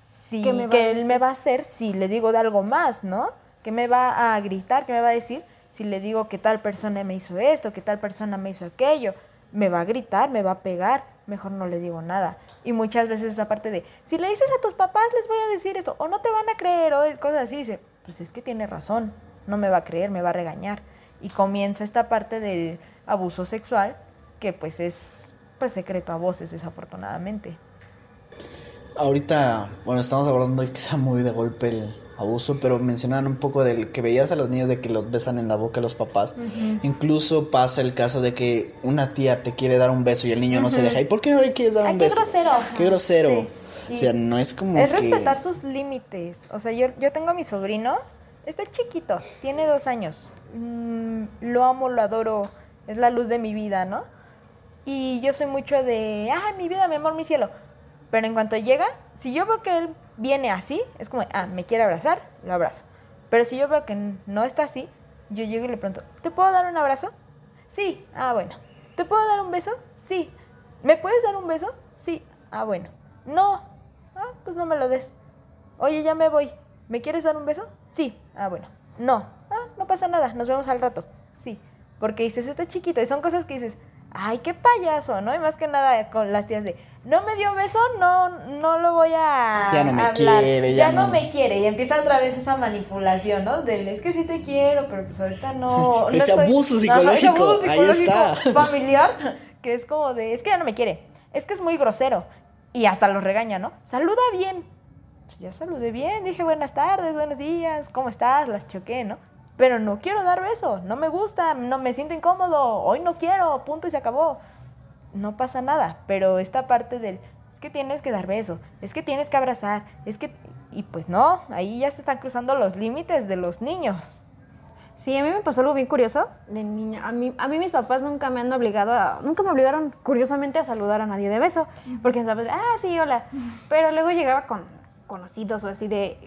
sí, ¿Qué me que él decir? me va a hacer si le digo de algo más, ¿no? ¿Qué me va a gritar? ¿Qué me va a decir si le digo que tal persona me hizo esto, que tal persona me hizo aquello? Me va a gritar, me va a pegar, mejor no le digo nada. Y muchas veces esa parte de, si le dices a tus papás les voy a decir esto, o no te van a creer, o cosas así, dice, pues es que tiene razón, no me va a creer, me va a regañar. Y comienza esta parte del abuso sexual, que pues es pues secreto a voces, desafortunadamente. Ahorita, bueno, estamos hablando de que sea muy de golpe el abuso, pero mencionaban un poco del que veías a los niños de que los besan en la boca los papás. Incluso pasa el caso de que una tía te quiere dar un beso y el niño no se deja. ¿Y por qué no le quieres dar Ay, un qué beso? grosero. Qué grosero. Sí. O sea, no es como Es que... respetar sus límites. O sea, yo, yo tengo a mi sobrino, está chiquito, tiene dos años. Mm, lo amo, lo adoro, es la luz de mi vida, ¿no? Y yo soy mucho de, ay, mi vida, mi amor, mi cielo. Pero en cuanto llega, si yo veo que él viene así, es como, ah, me quiere abrazar, lo abrazo. Pero si yo veo que no está así, yo llego y le pregunto, ¿te puedo dar un abrazo? Sí, ah, bueno. ¿Te puedo dar un beso? Sí. ¿Me puedes dar un beso? Sí, ah, bueno. No, ah, pues no me lo des. Oye, ya me voy. ¿Me quieres dar un beso? Sí, ah, bueno. No, ah, no pasa nada, nos vemos al rato. Sí, porque dices, está chiquito y son cosas que dices, ay, qué payaso, ¿no? Y más que nada con las tías de, no me dio beso, no, no lo voy a Ya no me hablar. quiere, ya, ya no no- me quiere. Y empieza otra vez esa manipulación, ¿no? Del, es que sí te quiero, pero pues ahorita no. Ese estoy-". abuso psicológico, ese ahí está. familiar, que es como de, es que ya no me quiere, es que es muy grosero. Y hasta los regaña, ¿no? Saluda bien. Pues ya saludé bien, dije buenas tardes, buenos días, ¿cómo estás? Las choqué, ¿no? Pero no quiero dar beso, no me gusta, no me siento incómodo, hoy no quiero, punto y se acabó. No pasa nada, pero esta parte del, es que tienes que dar beso, es que tienes que abrazar, es que... Y pues no, ahí ya se están cruzando los límites de los niños. Sí, a mí me pasó algo bien curioso de niña. A mí, a mí mis papás nunca me han obligado a, nunca me obligaron curiosamente a saludar a nadie de beso, porque mis papás, ah, sí, hola. Pero luego llegaba con conocidos o así de,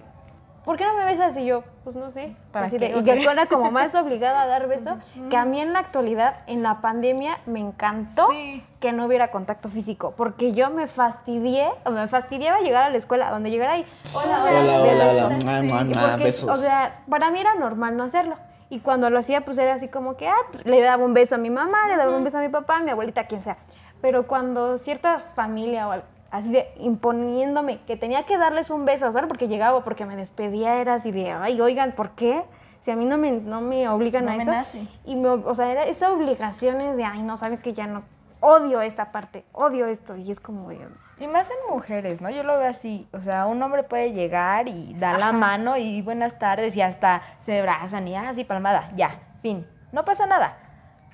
¿por qué no me besas? Y yo, pues no sé. ¿Para así qué? de- y yo era como más obligada a dar beso, que a mí en la actualidad, en la pandemia, me encantó Sí. que no hubiera contacto físico, porque yo me fastidié, o me fastidiaba llegar a la escuela, donde llegara ahí, hola, Hola, hola, hola. mua, porque, besos. O sea, para mí era normal no hacerlo. Y cuando lo hacía, pues era así como que, ah, le daba un beso a mi mamá, le daba un beso a mi papá, a mi abuelita, quien sea. Pero cuando cierta familia o al- así de imponiéndome que tenía que darles un beso, solo porque llegaba porque me despedía, era así de, ay, oigan, ¿por qué? Si a mí no me, no me obligan No a me eso. nace. Y me, o sea, era esa obligación es de, ay, no, sabes que ya no, odio esta parte, odio esto. Y es como de, Y más en mujeres, ¿no? Yo lo veo así. O sea, un hombre puede llegar y dar la mano y buenas tardes y hasta se abrazan y así palmada. Ya, fin. No pasa nada.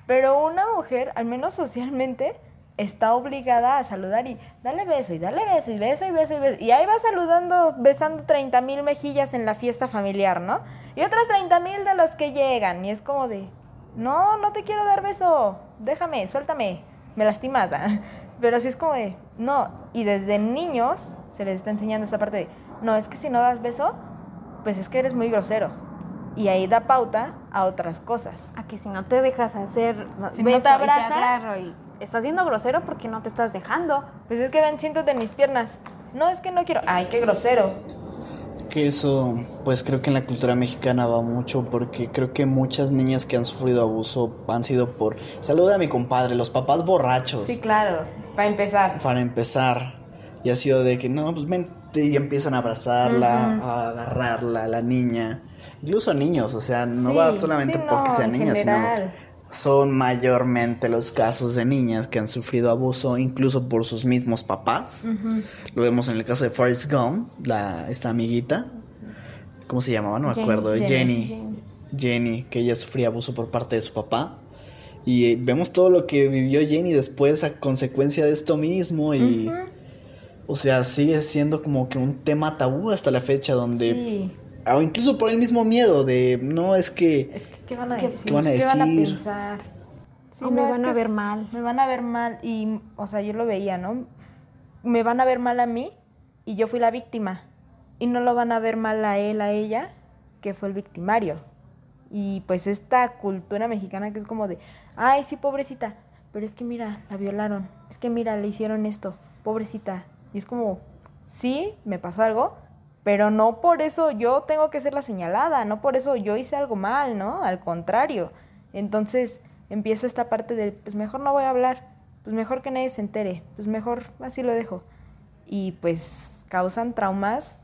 Pero una mujer, al menos socialmente, está obligada a saludar y darle beso y darle beso y beso y beso y beso. Y ahí va saludando, besando 30 mil mejillas en la fiesta familiar, ¿no? Y otras 30 mil de los que llegan. Y es como de, no, no te quiero dar beso. Déjame, suéltame. Me lastimas. Pero así es como de, no. Y desde niños se les está enseñando esta parte de, no, es que si no das beso, pues es que eres muy grosero. Y ahí da pauta a otras cosas. a que si no te dejas hacer Si no te y abrazas. agarro y estás siendo grosero porque no te estás dejando. Pues es que ven, siéntate en mis piernas. No, es que no quiero. Ay, qué grosero. Que eso, pues creo que en la cultura mexicana va mucho porque creo que muchas niñas que han sufrido abuso han sido por saluda a mi compadre, los papás borrachos. Sí, claro. Para empezar. Para empezar. Y ha sido de que no, pues vente y empiezan a abrazarla, a agarrarla, a la niña. Incluso niños, o sea, no Sí, va solamente sí, porque sean niñas, sino. Son mayormente los casos de niñas que han sufrido abuso incluso por sus mismos papás. Lo vemos en el caso de Forrest Gump, la, esta amiguita. ¿Cómo se llamaba? No me acuerdo. Jenny, Jenny. Jenny. Que ella sufría abuso por parte de su papá. Y eh, vemos todo lo que vivió Jenny después a consecuencia de esto mismo. Y. O sea, sigue siendo como que un tema tabú hasta la fecha donde. Sí. O incluso por el mismo miedo de. No, es que. Es que, ¿qué van a decir? qué van a decir? pensar? Sí, O me van a ver es- mal. Me van a ver mal. Y, o sea, yo lo veía, ¿no? Me van a ver mal a mí y yo fui la víctima. Y no lo van a ver mal a él, a ella, que fue el victimario. Y pues esta cultura mexicana que es como de, ay, sí, pobrecita. Pero es que mira, la violaron. Es que mira, le hicieron esto. Pobrecita. Y es como, sí, me pasó algo, pero no por eso yo tengo que ser la señalada, no por eso yo hice algo mal, ¿no? Al contrario. Entonces empieza esta parte del, pues mejor no voy a hablar, pues mejor que nadie se entere, pues mejor así lo dejo. Y pues causan traumas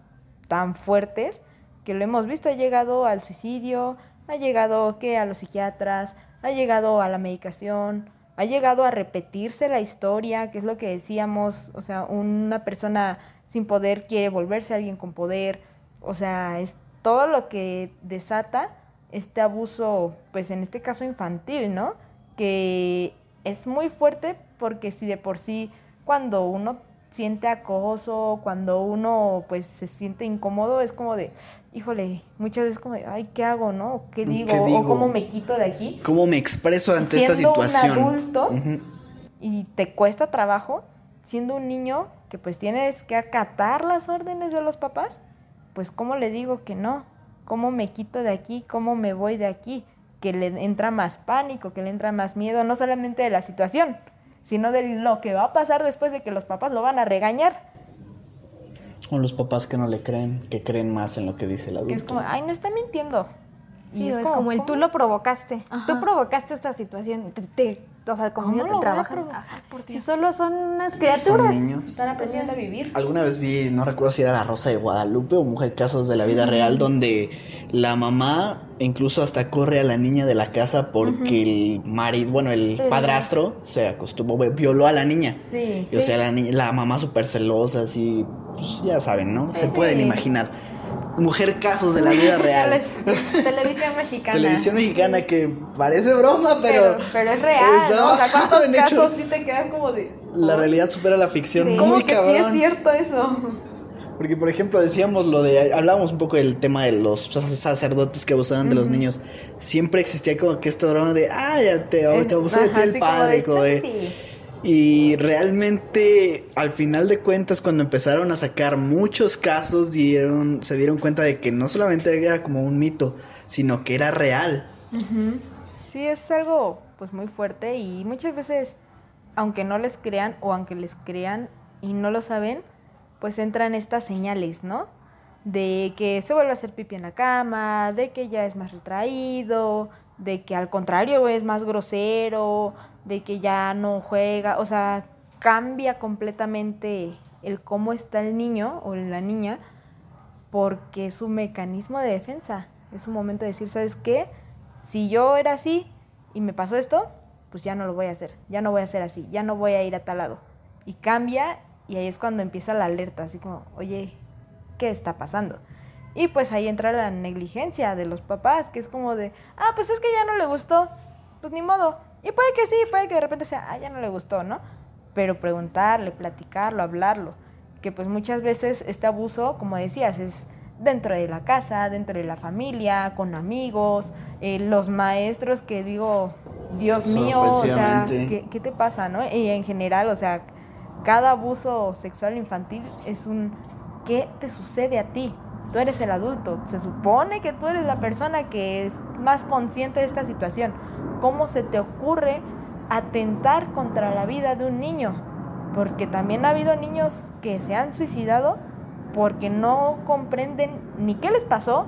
tan fuertes que lo hemos visto, ha llegado al suicidio, ha llegado que a los psiquiatras, ha llegado a la medicación, ha llegado a repetirse la historia, que es lo que decíamos, o sea, una persona sin poder quiere volverse alguien con poder, o sea, es todo lo que desata este abuso, pues en este caso infantil, ¿no? Que es muy fuerte porque si de por sí cuando uno siente acoso, cuando uno pues se siente incómodo, es como de, híjole, muchas veces como de, ay, ¿qué hago, no? ¿Qué digo? ¿Qué digo? ¿O cómo me quito de aquí? ¿Cómo me expreso ante Siendo esta situación? un adulto y te cuesta trabajo, siendo un niño que pues tienes que acatar las órdenes de los papás, pues ¿cómo le digo que no? ¿Cómo me quito de aquí? ¿Cómo me voy de aquí? Que le entra más pánico, que le entra más miedo, no solamente de la situación, sino de lo que va a pasar después de que los papás lo van a regañar. O los papás que no le creen, que creen más en lo que dice el adulto. Que es como, ay, no está mintiendo. Sí, es, como, el tú lo provocaste. Tú provocaste esta situación. Te, te, o sea, como ¿Cómo niño lo te voy a trabajan. provocar, por Si solo son unas Son criaturas. niños. Están aprendiendo a vivir. Alguna vez vi, no recuerdo si era La Rosa de Guadalupe o Mujer Casos de la Vida Real, donde la mamá incluso hasta corre a la niña de la casa porque el marido, bueno, el padrastro se acostumbró, violó a la niña. Sí, Y, o sea, la, la mamá súper celosa, así, pues ya saben, ¿no? Se Sí. pueden imaginar. Mujer Casos de la Vida Real. Televisión mexicana. Televisión mexicana que parece broma, pero... Pero, pero es real, está ¿no? O sea, basado ¿cuántos en hechos. casos sí te quedas como de... La realidad supera la ficción. ¿Cómo Muy que sí cabrón. es cierto eso? Porque, por ejemplo, decíamos lo de. Hablábamos un poco del tema de los sacerdotes que abusaban de los niños. Siempre existía como que esta broma de. Ah, ya te, Es- te abusé de ti el sí, padre. de, como de- "Claro que sí". Y realmente, al final de cuentas, cuando empezaron a sacar muchos casos, dieron, se dieron cuenta de que no solamente era como un mito, sino que era real. Sí, es algo pues muy fuerte y muchas veces, aunque no les crean o aunque les crean y no lo saben, pues entran estas señales, ¿no? De que se vuelve a hacer pipi en la cama, de que ya es más retraído, de que al contrario es más grosero, de que ya no juega, o sea, cambia completamente el cómo está el niño o la niña porque es un mecanismo de defensa. Es un momento de decir, ¿sabes qué? Si yo era así y me pasó esto, pues ya no lo voy a hacer, ya no voy a ser así, ya no voy a ir a tal lado. Y cambia y ahí es cuando empieza la alerta, así como, oye, ¿qué está pasando? Y pues ahí entra la negligencia de los papás, que es como de, ah, pues es que ya no le gustó, pues ni modo. Y puede que sí, puede que de repente sea, ah, ya no le gustó, ¿no? Pero preguntarle, platicarlo, hablarlo. Que pues muchas veces este abuso, como decías, es dentro de la casa, dentro de la familia, con amigos, eh, los maestros que digo, Dios mío, o sea. ¿qué, qué te pasa, no? Y en general, o sea, cada abuso sexual infantil es un ¿qué te sucede a ti? Tú eres el adulto, se supone que tú eres la persona que es más consciente de esta situación. ¿Cómo se te ocurre atentar contra la vida de un niño? Porque también ha habido niños que se han suicidado porque no comprenden ni qué les pasó,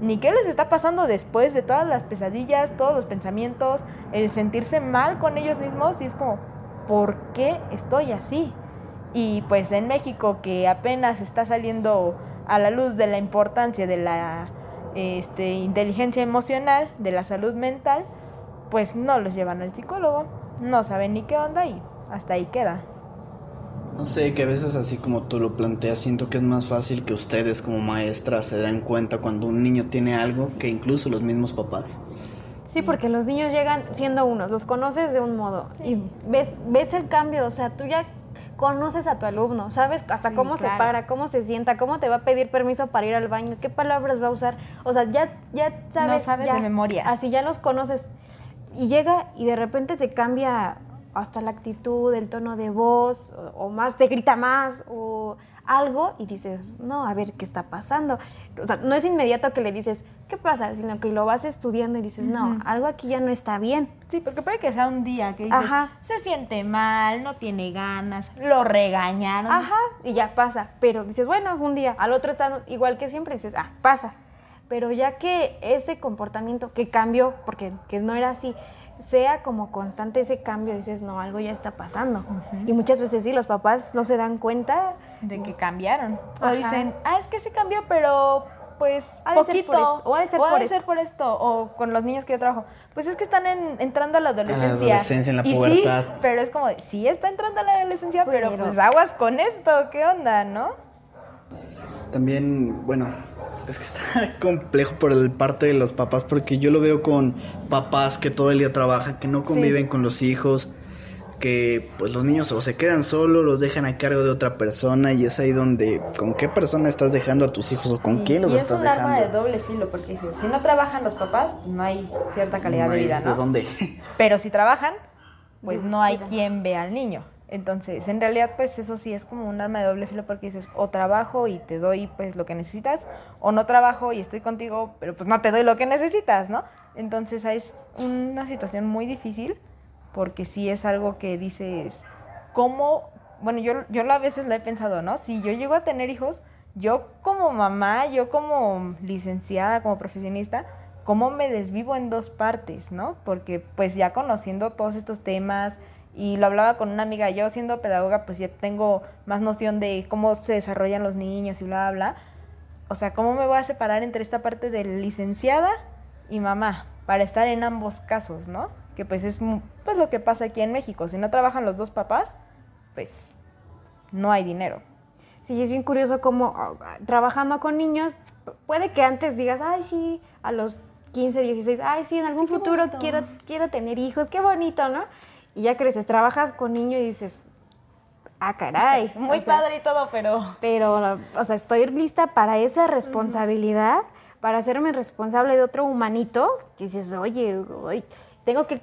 ni qué les está pasando después de todas las pesadillas, todos los pensamientos, el sentirse mal con ellos mismos y es como, ¿por qué estoy así? Y pues en México que apenas está saliendo a la luz de la importancia de la este, inteligencia emocional, de la salud mental, pues no los llevan al psicólogo, no saben ni qué onda y hasta ahí queda. No sé, que a veces así como tú lo planteas, siento que es más fácil que ustedes como maestras se den cuenta cuando un niño tiene algo que incluso los mismos papás. Sí, porque los niños llegan siendo unos, los conoces de un modo y ves, ves el cambio, o sea, tú ya conoces a tu alumno, sabes hasta Sí, cómo se para, cómo se sienta, cómo te va a pedir permiso para ir al baño, qué palabras va a usar, o sea, ya, ya sabes. sabes ya, de memoria. Así ya los conoces. Y llega y de repente te cambia hasta la actitud, el tono de voz, o, o más, te grita más, o algo, y dices, no, a ver, ¿qué está pasando? O sea, no es inmediato que le dices, ¿qué pasa? Sino que lo vas estudiando y dices, no, algo aquí ya no está bien. Sí, porque puede que sea un día que dices, Ajá. se siente mal, no tiene ganas, lo regañaron. Ajá, y ya pasa. Pero dices, bueno, un día, al otro está igual que siempre, dices, ah, pasa. Pero ya que ese comportamiento que cambió, porque que no era así, sea como constante ese cambio, dices, no, algo ya está pasando. Y muchas veces sí, los papás no se dan cuenta. De que cambiaron. O dicen, ah, es que sí cambió, pero pues Ha de ser poquito. o ha de ser por esto". por esto. O con los niños que yo trabajo. Pues es que están en- entrando a la adolescencia. adolescencia, en la y pubertad. Sí, pero es como, de, sí está entrando a la adolescencia, pero, Pero- pues aguas con esto, ¿qué onda, no? También, bueno, es que está complejo por el parte de los papás porque yo lo veo con papás que todo el día trabajan, que no conviven con los hijos, que pues los niños o se quedan solos, los dejan a cargo de otra persona y es ahí donde con qué persona estás dejando a tus hijos o con Sí, quién los y es estás un dejando. arma de doble filo, porque dices, si no trabajan los papás, no hay cierta calidad No de vida, ¿De ¿no? dónde? Pero si trabajan, pues no hay quien vea al niño. Entonces, en realidad, pues eso sí es como un arma de doble filo porque dices, o trabajo y te doy pues lo que necesitas, o no trabajo y estoy contigo, pero pues no te doy lo que necesitas, ¿no? Entonces es una situación muy difícil porque sí es algo que dices, ¿cómo? Bueno, yo, yo a veces lo he pensado, ¿no? Si yo llego a tener hijos, yo como mamá, yo como licenciada, como profesionista, ¿cómo me desvivo en dos partes, ¿no? Porque pues ya conociendo todos estos temas, y lo hablaba con una amiga, yo siendo pedagoga pues ya tengo más noción de cómo se desarrollan los niños y bla, bla, bla. O sea, ¿cómo me voy a separar entre esta parte de licenciada y mamá para estar en ambos casos, ¿no? Que pues es pues lo que pasa aquí en México, si no trabajan los dos papás, pues no hay dinero. Sí, es bien curioso cómo ah, trabajando con niños, puede que antes digas, ay, sí, a los 15, 16, ay, sí, en algún futuro quiero, quiero tener hijos, qué bonito, ¿no? y ya creces, trabajas con niños y dices, ah, caray. Muy padre y todo, pero... Pero, o sea, estoy lista para esa responsabilidad, para hacerme responsable de otro humanito. Y dices, oye, oye tengo que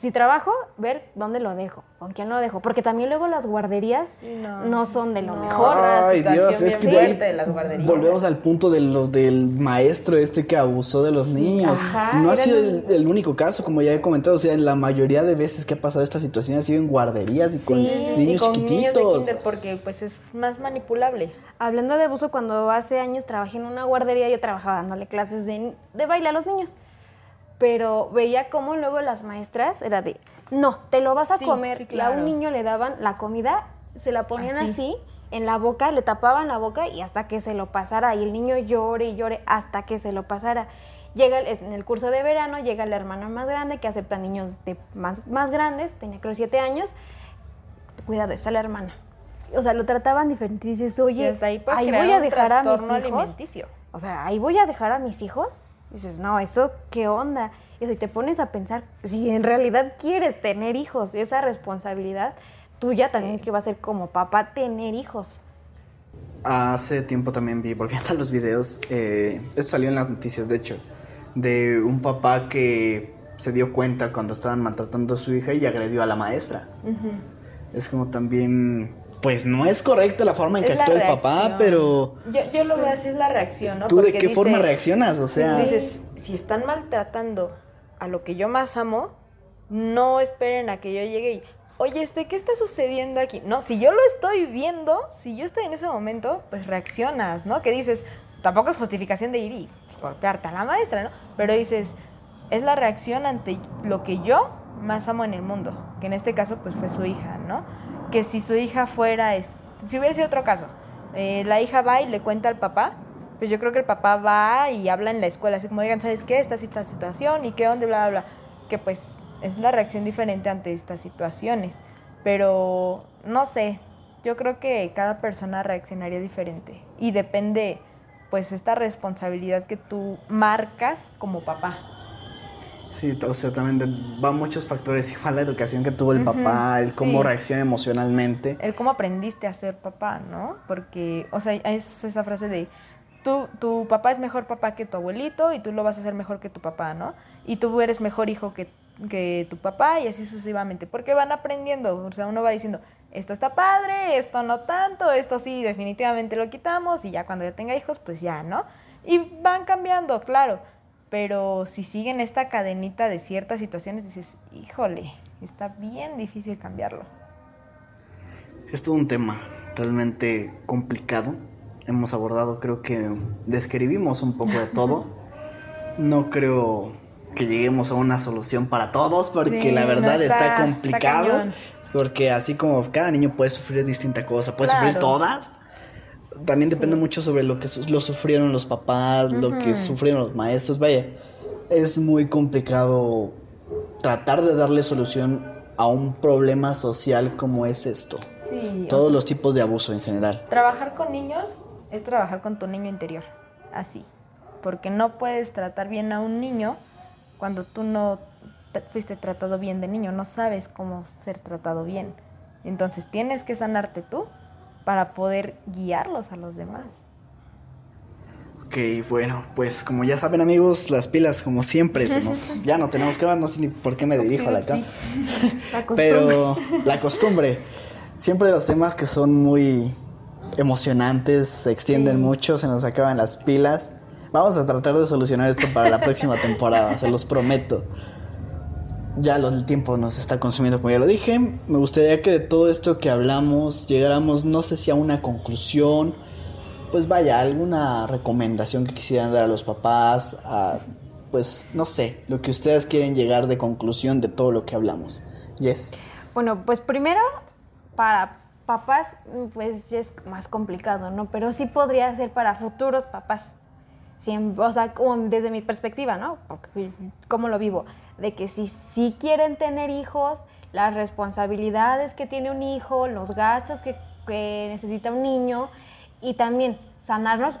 si trabajo, ver dónde lo dejo, con quién lo dejo, porque también luego las guarderías no, son de lo mejor. Ay, Dios, es que de las guarderías. volvemos al punto de los del maestro este que abusó de los niños. no ha sido el, único caso, como ya he comentado, o sea, en la mayoría de veces que ha pasado esta situación ha sido en guarderías y con niños y con chiquititos. Niños de kinder porque pues es más manipulable. Hablando de abuso, cuando hace años trabajé en una guardería, yo trabajaba dándole clases de, de baile a los niños pero veía cómo luego las maestras era de, no, te lo vas a comer. Y a un niño le daban la comida, se la ponían así. en la boca, le tapaban la boca y hasta que se lo pasara. Y el niño llore y llore hasta que se lo pasara. Llega en el curso de verano, llega la hermana más grande que acepta niños de más, más grandes, tenía creo siete años. Cuidado, está la hermana. O sea, lo trataban diferente. Y dices, oye, ahí, voy a dejar a mis hijos. O sea, ahí voy a dejar a mis hijos dices, no, eso, ¿qué onda? Y si te pones a pensar, si en realidad quieres tener hijos, esa responsabilidad tuya también que va a ser como papá tener hijos. Hace tiempo también vi, volviendo a los videos, eh, esto salió en las noticias, de hecho, de un papá que se dio cuenta cuando estaban maltratando a su hija y agredió a la maestra. Es como también pues no es correcta la forma en que actúa el papá, pero... Yo, lo veo así, es la reacción, ¿no? ¿Tú de qué forma reaccionas? O sea... Dices, si están maltratando a lo que yo más amo, no esperen a que yo llegue y, oye, este, ¿qué está sucediendo aquí? No, si yo lo estoy viendo, si yo estoy en ese momento, pues reaccionas, ¿no? Que dices, tampoco es justificación de ir y golpearte a la maestra, ¿no? Pero dices, es la reacción ante lo que yo más amo en el mundo, que en este caso pues fue su hija, ¿no? Que si su hija fuera, si hubiera sido otro caso, eh, la hija va y le cuenta al papá, pues yo creo que el papá va y habla en la escuela, así como digan, ¿sabes qué? Esta esta situación y qué onda, bla, bla, bla. Que pues es la reacción diferente ante estas situaciones. Pero no sé, yo creo que cada persona reaccionaría diferente. Y depende, pues, esta responsabilidad que tú marcas como papá. Sí, o sea, también va muchos factores, igual la educación que tuvo el papá, el cómo reacciona emocionalmente. El cómo aprendiste a ser papá, ¿no? Porque, o sea, es esa frase de, tú, tu papá es mejor papá que tu abuelito y tú lo vas a hacer mejor que tu papá, ¿no? Y tú eres mejor hijo que, que tu papá y así sucesivamente, porque van aprendiendo, o sea, uno va diciendo, esto está padre, esto no tanto, esto sí, definitivamente lo quitamos y ya cuando ya tenga hijos, pues ya, ¿no? Y van cambiando, claro pero si siguen esta cadenita de ciertas situaciones, dices, híjole, está bien difícil cambiarlo. Es todo un tema realmente complicado. Hemos abordado, creo que describimos un poco de todo. No creo que lleguemos a una solución para todos, porque la verdad está, complicado. porque así como cada niño puede sufrir distinta cosa, puede sufrir todas también depende mucho sobre lo que lo sufrieron los papás, lo que sufrieron los maestros. Vaya, es muy complicado tratar de darle solución a un problema social como es esto. Sí, Todos los tipos de abuso en general. Trabajar con niños es trabajar con tu niño interior, así. Porque no puedes tratar bien a un niño cuando tú no fuiste tratado bien de niño, no sabes cómo ser tratado bien. Entonces tienes que sanarte tú para poder guiarlos a los demás. Ok, bueno, pues como ya saben amigos, las pilas como siempre, se nos- ya no tenemos que ver, no sé ni por qué me dirijo a la costumbre. Pero la costumbre, siempre los temas que son muy emocionantes, se extienden mucho, se nos acaban las pilas. Vamos a tratar de solucionar esto para la próxima temporada, se los prometo. Ya lo- el tiempo nos está consumiendo, como ya lo dije. Me gustaría que de todo esto que hablamos llegáramos, no sé si a una conclusión, pues vaya, alguna recomendación que quisieran dar a los papás, a, pues no sé, lo que ustedes quieren llegar de conclusión de todo lo que hablamos. Yes. Bueno, pues primero, para papás, pues es más complicado, ¿no? Pero sí podría ser para futuros papás. Siem- o sea, como desde mi perspectiva, ¿no? Porque, ¿Cómo lo vivo? De que si sí quieren tener hijos, las responsabilidades que tiene un hijo, los gastos que, que necesita un niño y también sanarnos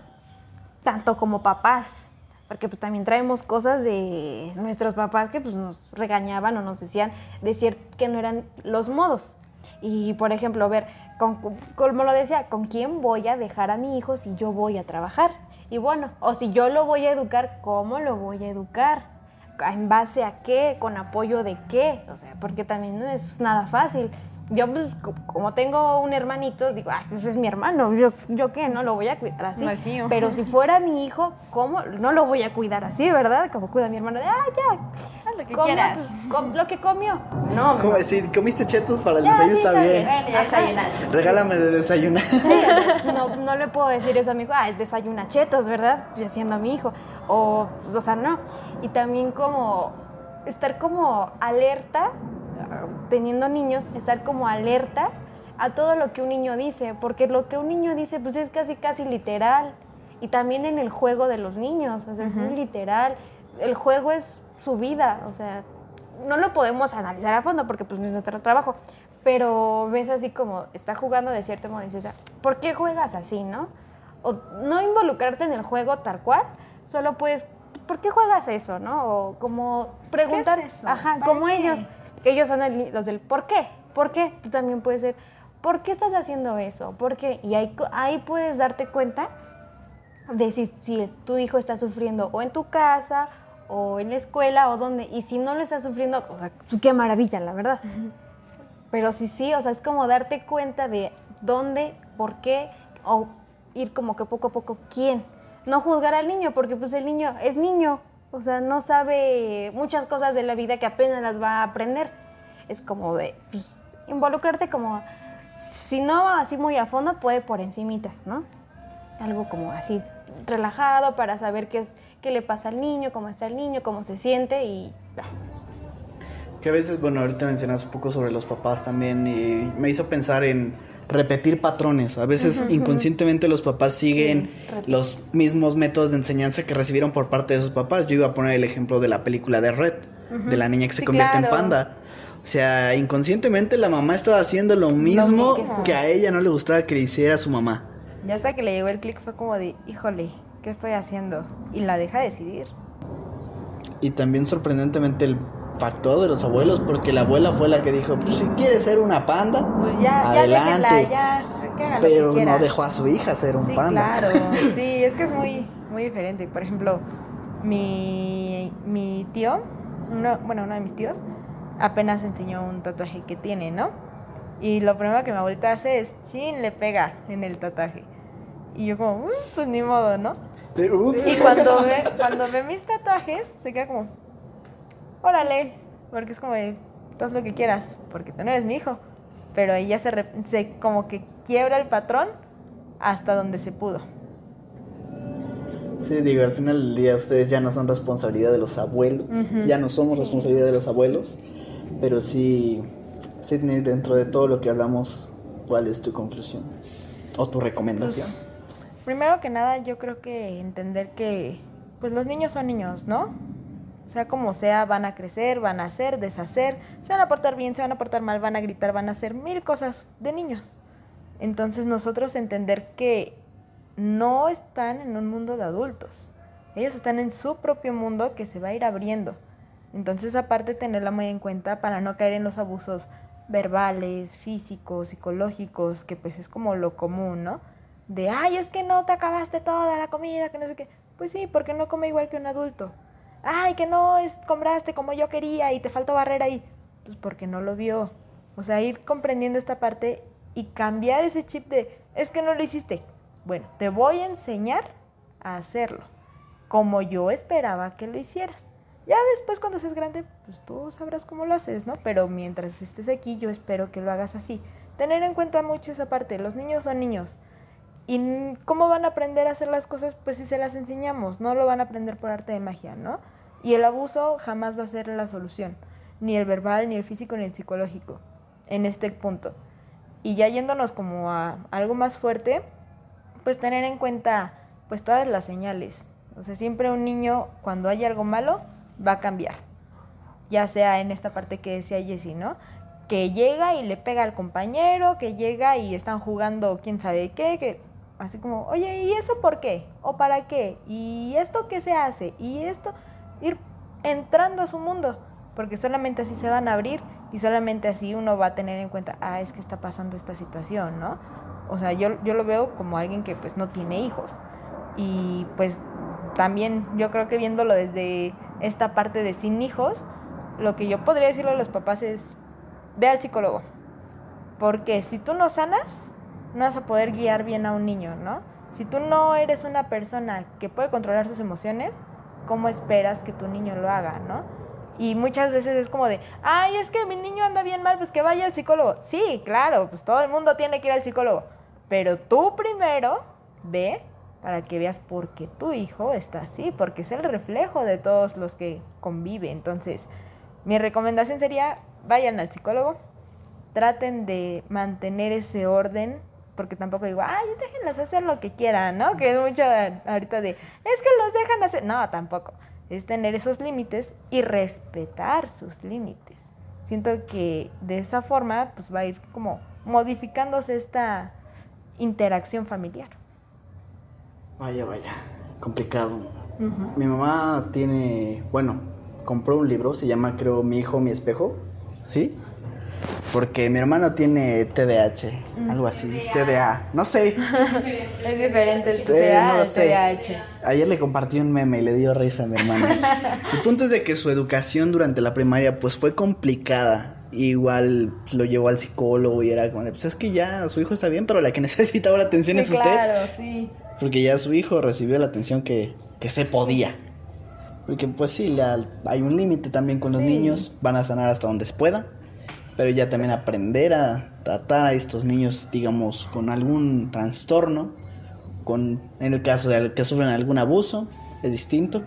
tanto como papás, porque pues también traemos cosas de nuestros papás que pues nos regañaban o nos decían decir que no eran los modos. Y por ejemplo, ver, con, como lo decía, ¿con quién voy a dejar a mi hijo si yo voy a trabajar? Y bueno, o si yo lo voy a educar, ¿cómo lo voy a educar? ¿En base a qué? ¿Con apoyo de qué? O sea, porque también no es nada fácil. Yo, pues, co- como tengo un hermanito, digo, ay, pues es mi hermano, yo, yo qué, no lo voy a cuidar así. No es mío. Pero si fuera mi hijo, ¿cómo? No lo voy a cuidar así, ¿verdad? Como cuida mi hermano, de, ah, ya, Haz lo que quieras. pues, lo que comió. No, ¿Cómo no. Si comiste chetos para el Ya, desayuno sí, está bien. Ya desayunaste. Regálame de desayunar. no, no le puedo decir eso a mi hijo, ah, desayuna chetos, ¿verdad? Y haciendo a mi hijo. O, o sea, no. Y también como estar como alerta, teniendo niños, estar como alerta a todo lo que un niño dice, porque lo que un niño dice pues es casi casi literal. Y también en el juego de los niños, o sea, es muy literal. El juego es su vida, o sea, no lo podemos analizar a fondo porque pues no es nuestro trabajo, pero ves así como está jugando de cierto modo y dices, "Ah, ¿por qué juegas así, no? O no involucrarte en el juego tal cual, solo puedes, ¿por qué juegas eso, no? O como preguntar, eso? ajá, ¿Para como qué? ellos, que ellos son el- los del ¿por qué? ¿Por qué? Tú también puedes ser, ¿por qué estás haciendo eso? ¿Por qué? Y ahí, ahí puedes darte cuenta de si, si tu hijo está sufriendo o en tu casa o en la escuela o donde. Y si no lo está sufriendo, o sea, qué maravilla, la verdad. Pero sí, sí, o sea, es como darte cuenta de dónde, por qué, o ir como que poco a poco quién. No juzgar al niño, porque pues el niño es niño, o sea, no sabe muchas cosas de la vida que apenas las va a aprender. Es como de pues, involucrarte como, si no así muy a fondo, puede por encimita, ¿no? algo como así relajado para saber qué es qué le pasa al niño, cómo está el niño, cómo se siente y Que a veces, bueno, ahorita mencionas un poco sobre los papás también y me hizo pensar en repetir patrones. A veces inconscientemente los papás siguen los mismos métodos de enseñanza que recibieron por parte de sus papás. Yo iba a poner el ejemplo de la película de Red, de la niña que se Sí, convierte en panda. O sea, inconscientemente la mamá estaba haciendo lo mismo mismo. que a ella no le gustaba que le hiciera su mamá. Ya hasta que le llegó el clic fue como de, híjole, ¿qué estoy haciendo? Y la deja decidir. Y también sorprendentemente el factor de los abuelos, porque la abuela fue la que dijo, pues si quieres ser una panda, Pues ya, adelante. ya déjenla, ya, que haga lo Pero que no dejó a su hija ser un sí, panda. claro. Sí, es que es muy, muy diferente. Por ejemplo, mi, mi tío, uno, bueno, uno de mis tíos, apenas enseñó un tatuaje que tiene, ¿no? Y lo primero que mi abuelita hace es, chin, le pega en el tatuaje. Y yo como, "Mm, pues ni modo, ¿no? Ups. Y cuando ve, cuando ve mis tatuajes, se queda como, órale, porque es como, de, tú haz lo que quieras, porque tú no eres mi hijo. Pero ella se, re- se como que quiebra el patrón hasta donde se pudo. Sí, digo, al final del día ustedes ya no son responsabilidad de los abuelos, ya no somos responsabilidad de los abuelos, pero sí, Sidney, dentro de todo lo que hablamos, ¿cuál es tu conclusión? ¿O tu recomendación? Primero que nada, yo creo que entender que pues los niños son niños, ¿no? Sea como sea, van a crecer, van a hacer, deshacer, se van a portar bien, se van a portar mal, van a gritar, van a hacer mil cosas de niños. Entonces nosotros entender que no están en un mundo de adultos. Ellos están en su propio mundo que se va a ir abriendo. Entonces, aparte, tenerla muy en cuenta para no caer en los abusos verbales, físicos, psicológicos, que pues es como lo común, ¿no? De, ay, es que no te acabaste toda la comida, que no sé qué. Pues sí, porque no come igual que un adulto. Ay, que no es, compraste como yo quería y te faltó barrera ahí. Pues porque no lo vio. O sea, ir comprendiendo esta parte y cambiar ese chip de, es que no lo hiciste. Bueno, te voy a enseñar a hacerlo, como yo esperaba que lo hicieras. Ya después cuando seas grande, pues tú sabrás cómo lo haces, ¿no? Pero mientras estés aquí, yo espero que lo hagas así. Tener en cuenta mucho esa parte, los niños son niños. ¿Y cómo van a aprender a hacer las cosas? Pues si se las enseñamos, no lo van a aprender por arte de magia, ¿no? Y el abuso jamás va a ser la solución, ni el verbal, ni el físico, ni el psicológico, en este punto. Y ya yéndonos como a algo más fuerte, pues tener en cuenta pues todas las señales. O sea, siempre un niño cuando hay algo malo va a cambiar. Ya sea en esta parte que decía Jessie, ¿no? Que llega y le pega al compañero, que llega y están jugando quién sabe qué, que así como, oye, ¿y eso por qué? ¿O para qué? ¿Y esto qué se hace? ¿Y esto? Ir entrando a su mundo, porque solamente así se van a abrir y solamente así uno va a tener en cuenta, ah, es que está pasando esta situación, ¿no? O sea, yo, yo lo veo como alguien que pues no tiene hijos. Y pues también yo creo que viéndolo desde esta parte de sin hijos, lo que yo podría decirle a los papás es, ve al psicólogo. Porque si tú no sanas, no vas a poder guiar bien a un niño, ¿no? Si tú no eres una persona que puede controlar sus emociones, ¿cómo esperas que tu niño lo haga, no? Y muchas veces es como de, ay, es que mi niño anda bien mal, pues que vaya al psicólogo. Sí, claro, pues todo el mundo tiene que ir al psicólogo. Pero tú primero ve para que veas por qué tu hijo está así, porque es el reflejo de todos los que convive. Entonces, mi recomendación sería, vayan al psicólogo, traten de mantener ese orden, porque tampoco digo, ay, déjenlos hacer lo que quieran, ¿no? Que es mucho ahorita de, es que los dejan hacer. No, tampoco. Es tener esos límites y respetar sus límites. Siento que de esa forma, pues va a ir como modificándose esta interacción familiar. Vaya, vaya, complicado. Mi mamá tiene, bueno, compró un libro, se llama creo Mi hijo, mi espejo, ¿sí? Porque mi hermano tiene TDAH, algo así, TDA, no sé. Es diferente el Eh, TDA no lo al sé. TDAH. Ayer le compartí un meme y le dio risa a mi hermano. El punto es de que su educación durante la primaria pues fue complicada. Igual lo llevó al psicólogo y era como de, pues es que ya su hijo está bien, pero la que necesita ahora atención es usted. claro, sí. Porque ya su hijo recibió la atención que, que se podía. Porque pues sí, la- hay un límite también con los Sí. niños, van a sanar hasta donde se pueda, pero ya también aprender a tratar a estos niños, digamos, con algún trastorno, con, en el caso de que sufren algún abuso, es distinto,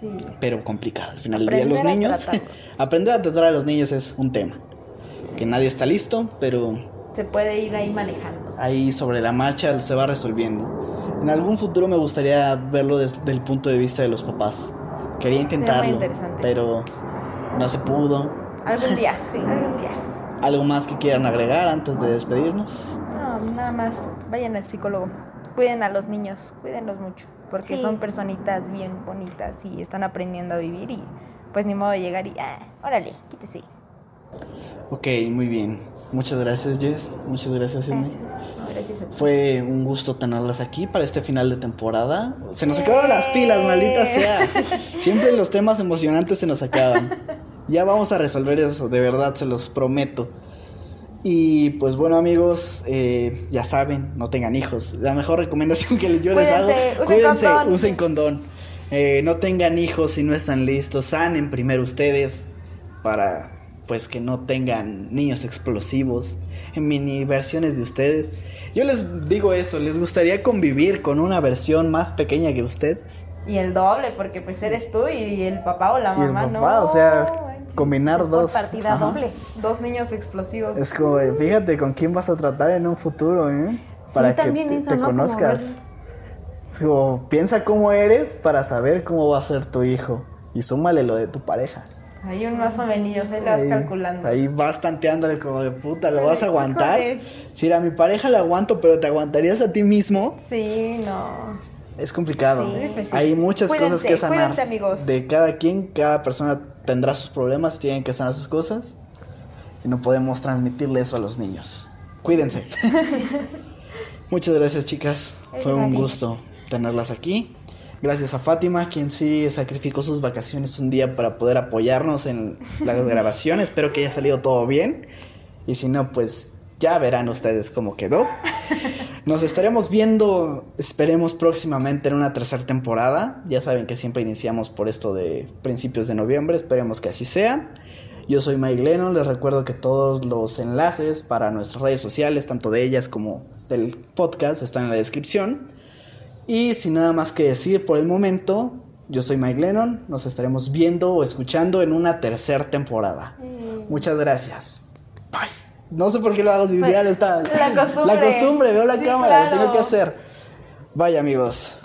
Sí. pero complicado. Al final del día Aprender los a niños, aprender a tratar a los niños es un tema, que nadie está listo, pero Se puede ir ahí manejando. ahí sobre la marcha se va resolviendo. En algún futuro me gustaría verlo desde el punto de vista de los papás. Quería intentarlo, pero no se pudo. Algún día, sí, algún día. ¿Algo más que quieran agregar antes de despedirnos? No, nada más, vayan al psicólogo. Cuiden a los niños, cuídenlos mucho, porque Sí. son personitas bien bonitas y están aprendiendo a vivir y pues ni modo de llegar y, ah, órale, quítese. Ok, muy bien. Muchas gracias, Jess. Muchas gracias, Sidney. No, gracias a ti. Fue un gusto tenerlas aquí para este final de temporada. Se nos acabaron las pilas, maldita sea. Siempre los temas emocionantes se nos acaban. Ya vamos a resolver eso, de verdad, se los prometo. Y pues bueno amigos, eh, ya saben, no tengan hijos. La mejor recomendación que yo les hago, Cuídense, usen cuídense, condón. usen condón. Eh, no tengan hijos si no están listos, sanen primero ustedes para pues que no tengan niños explosivos en mini versiones de ustedes. Yo les digo eso, ¿les gustaría convivir con una versión más pequeña que ustedes? Y el doble, porque pues eres tú y el papá o la Y el mamá, papá, no. o sea, manches. Combinar dos. partida Ajá. doble. Dos niños explosivos. Es como, fíjate con quién vas a tratar en un futuro, ¿eh? Sí, Para que también te, eso, te ¿no? Como conozcas. Es como, piensa cómo eres para saber cómo va a ser tu hijo. Y súmale lo de tu pareja. Hay un más o menos, ahí le vas calculando. Ahí vas tanteándole como de puta, ¿lo vas a Híjole. aguantar? Si a mi pareja la aguanto, pero te aguantarías a ti mismo, Sí, no. es complicado. Sí, pues sí. Hay muchas cosas que sanar. cuídense, amigos. De cada quien, cada persona tendrá sus problemas, tienen que sanar sus cosas. Y no podemos transmitirle eso a los niños. Cuídense. Muchas gracias, chicas. Fue un gusto tenerlas aquí. Gracias a Fátima, quien sí sacrificó sus vacaciones un día para poder apoyarnos en las grabaciones. Espero que haya salido todo bien. Y si no, pues ya verán ustedes cómo quedó. Nos estaremos viendo, esperemos próximamente en una tercera temporada. Ya saben que siempre iniciamos por esto de principios de noviembre, esperemos que así sea. Yo soy Mike Lennon, les recuerdo que todos los enlaces para nuestras redes sociales, tanto de ellas como del podcast, están en la descripción. Y sin nada más que decir por el momento, yo soy Mike Lennon, nos estaremos viendo o escuchando en una tercera temporada. Muchas gracias. Bye. No sé por qué lo hago si ya está. La costumbre. La costumbre, veo la Sí, cámara, lo tengo que hacer. Bye amigos.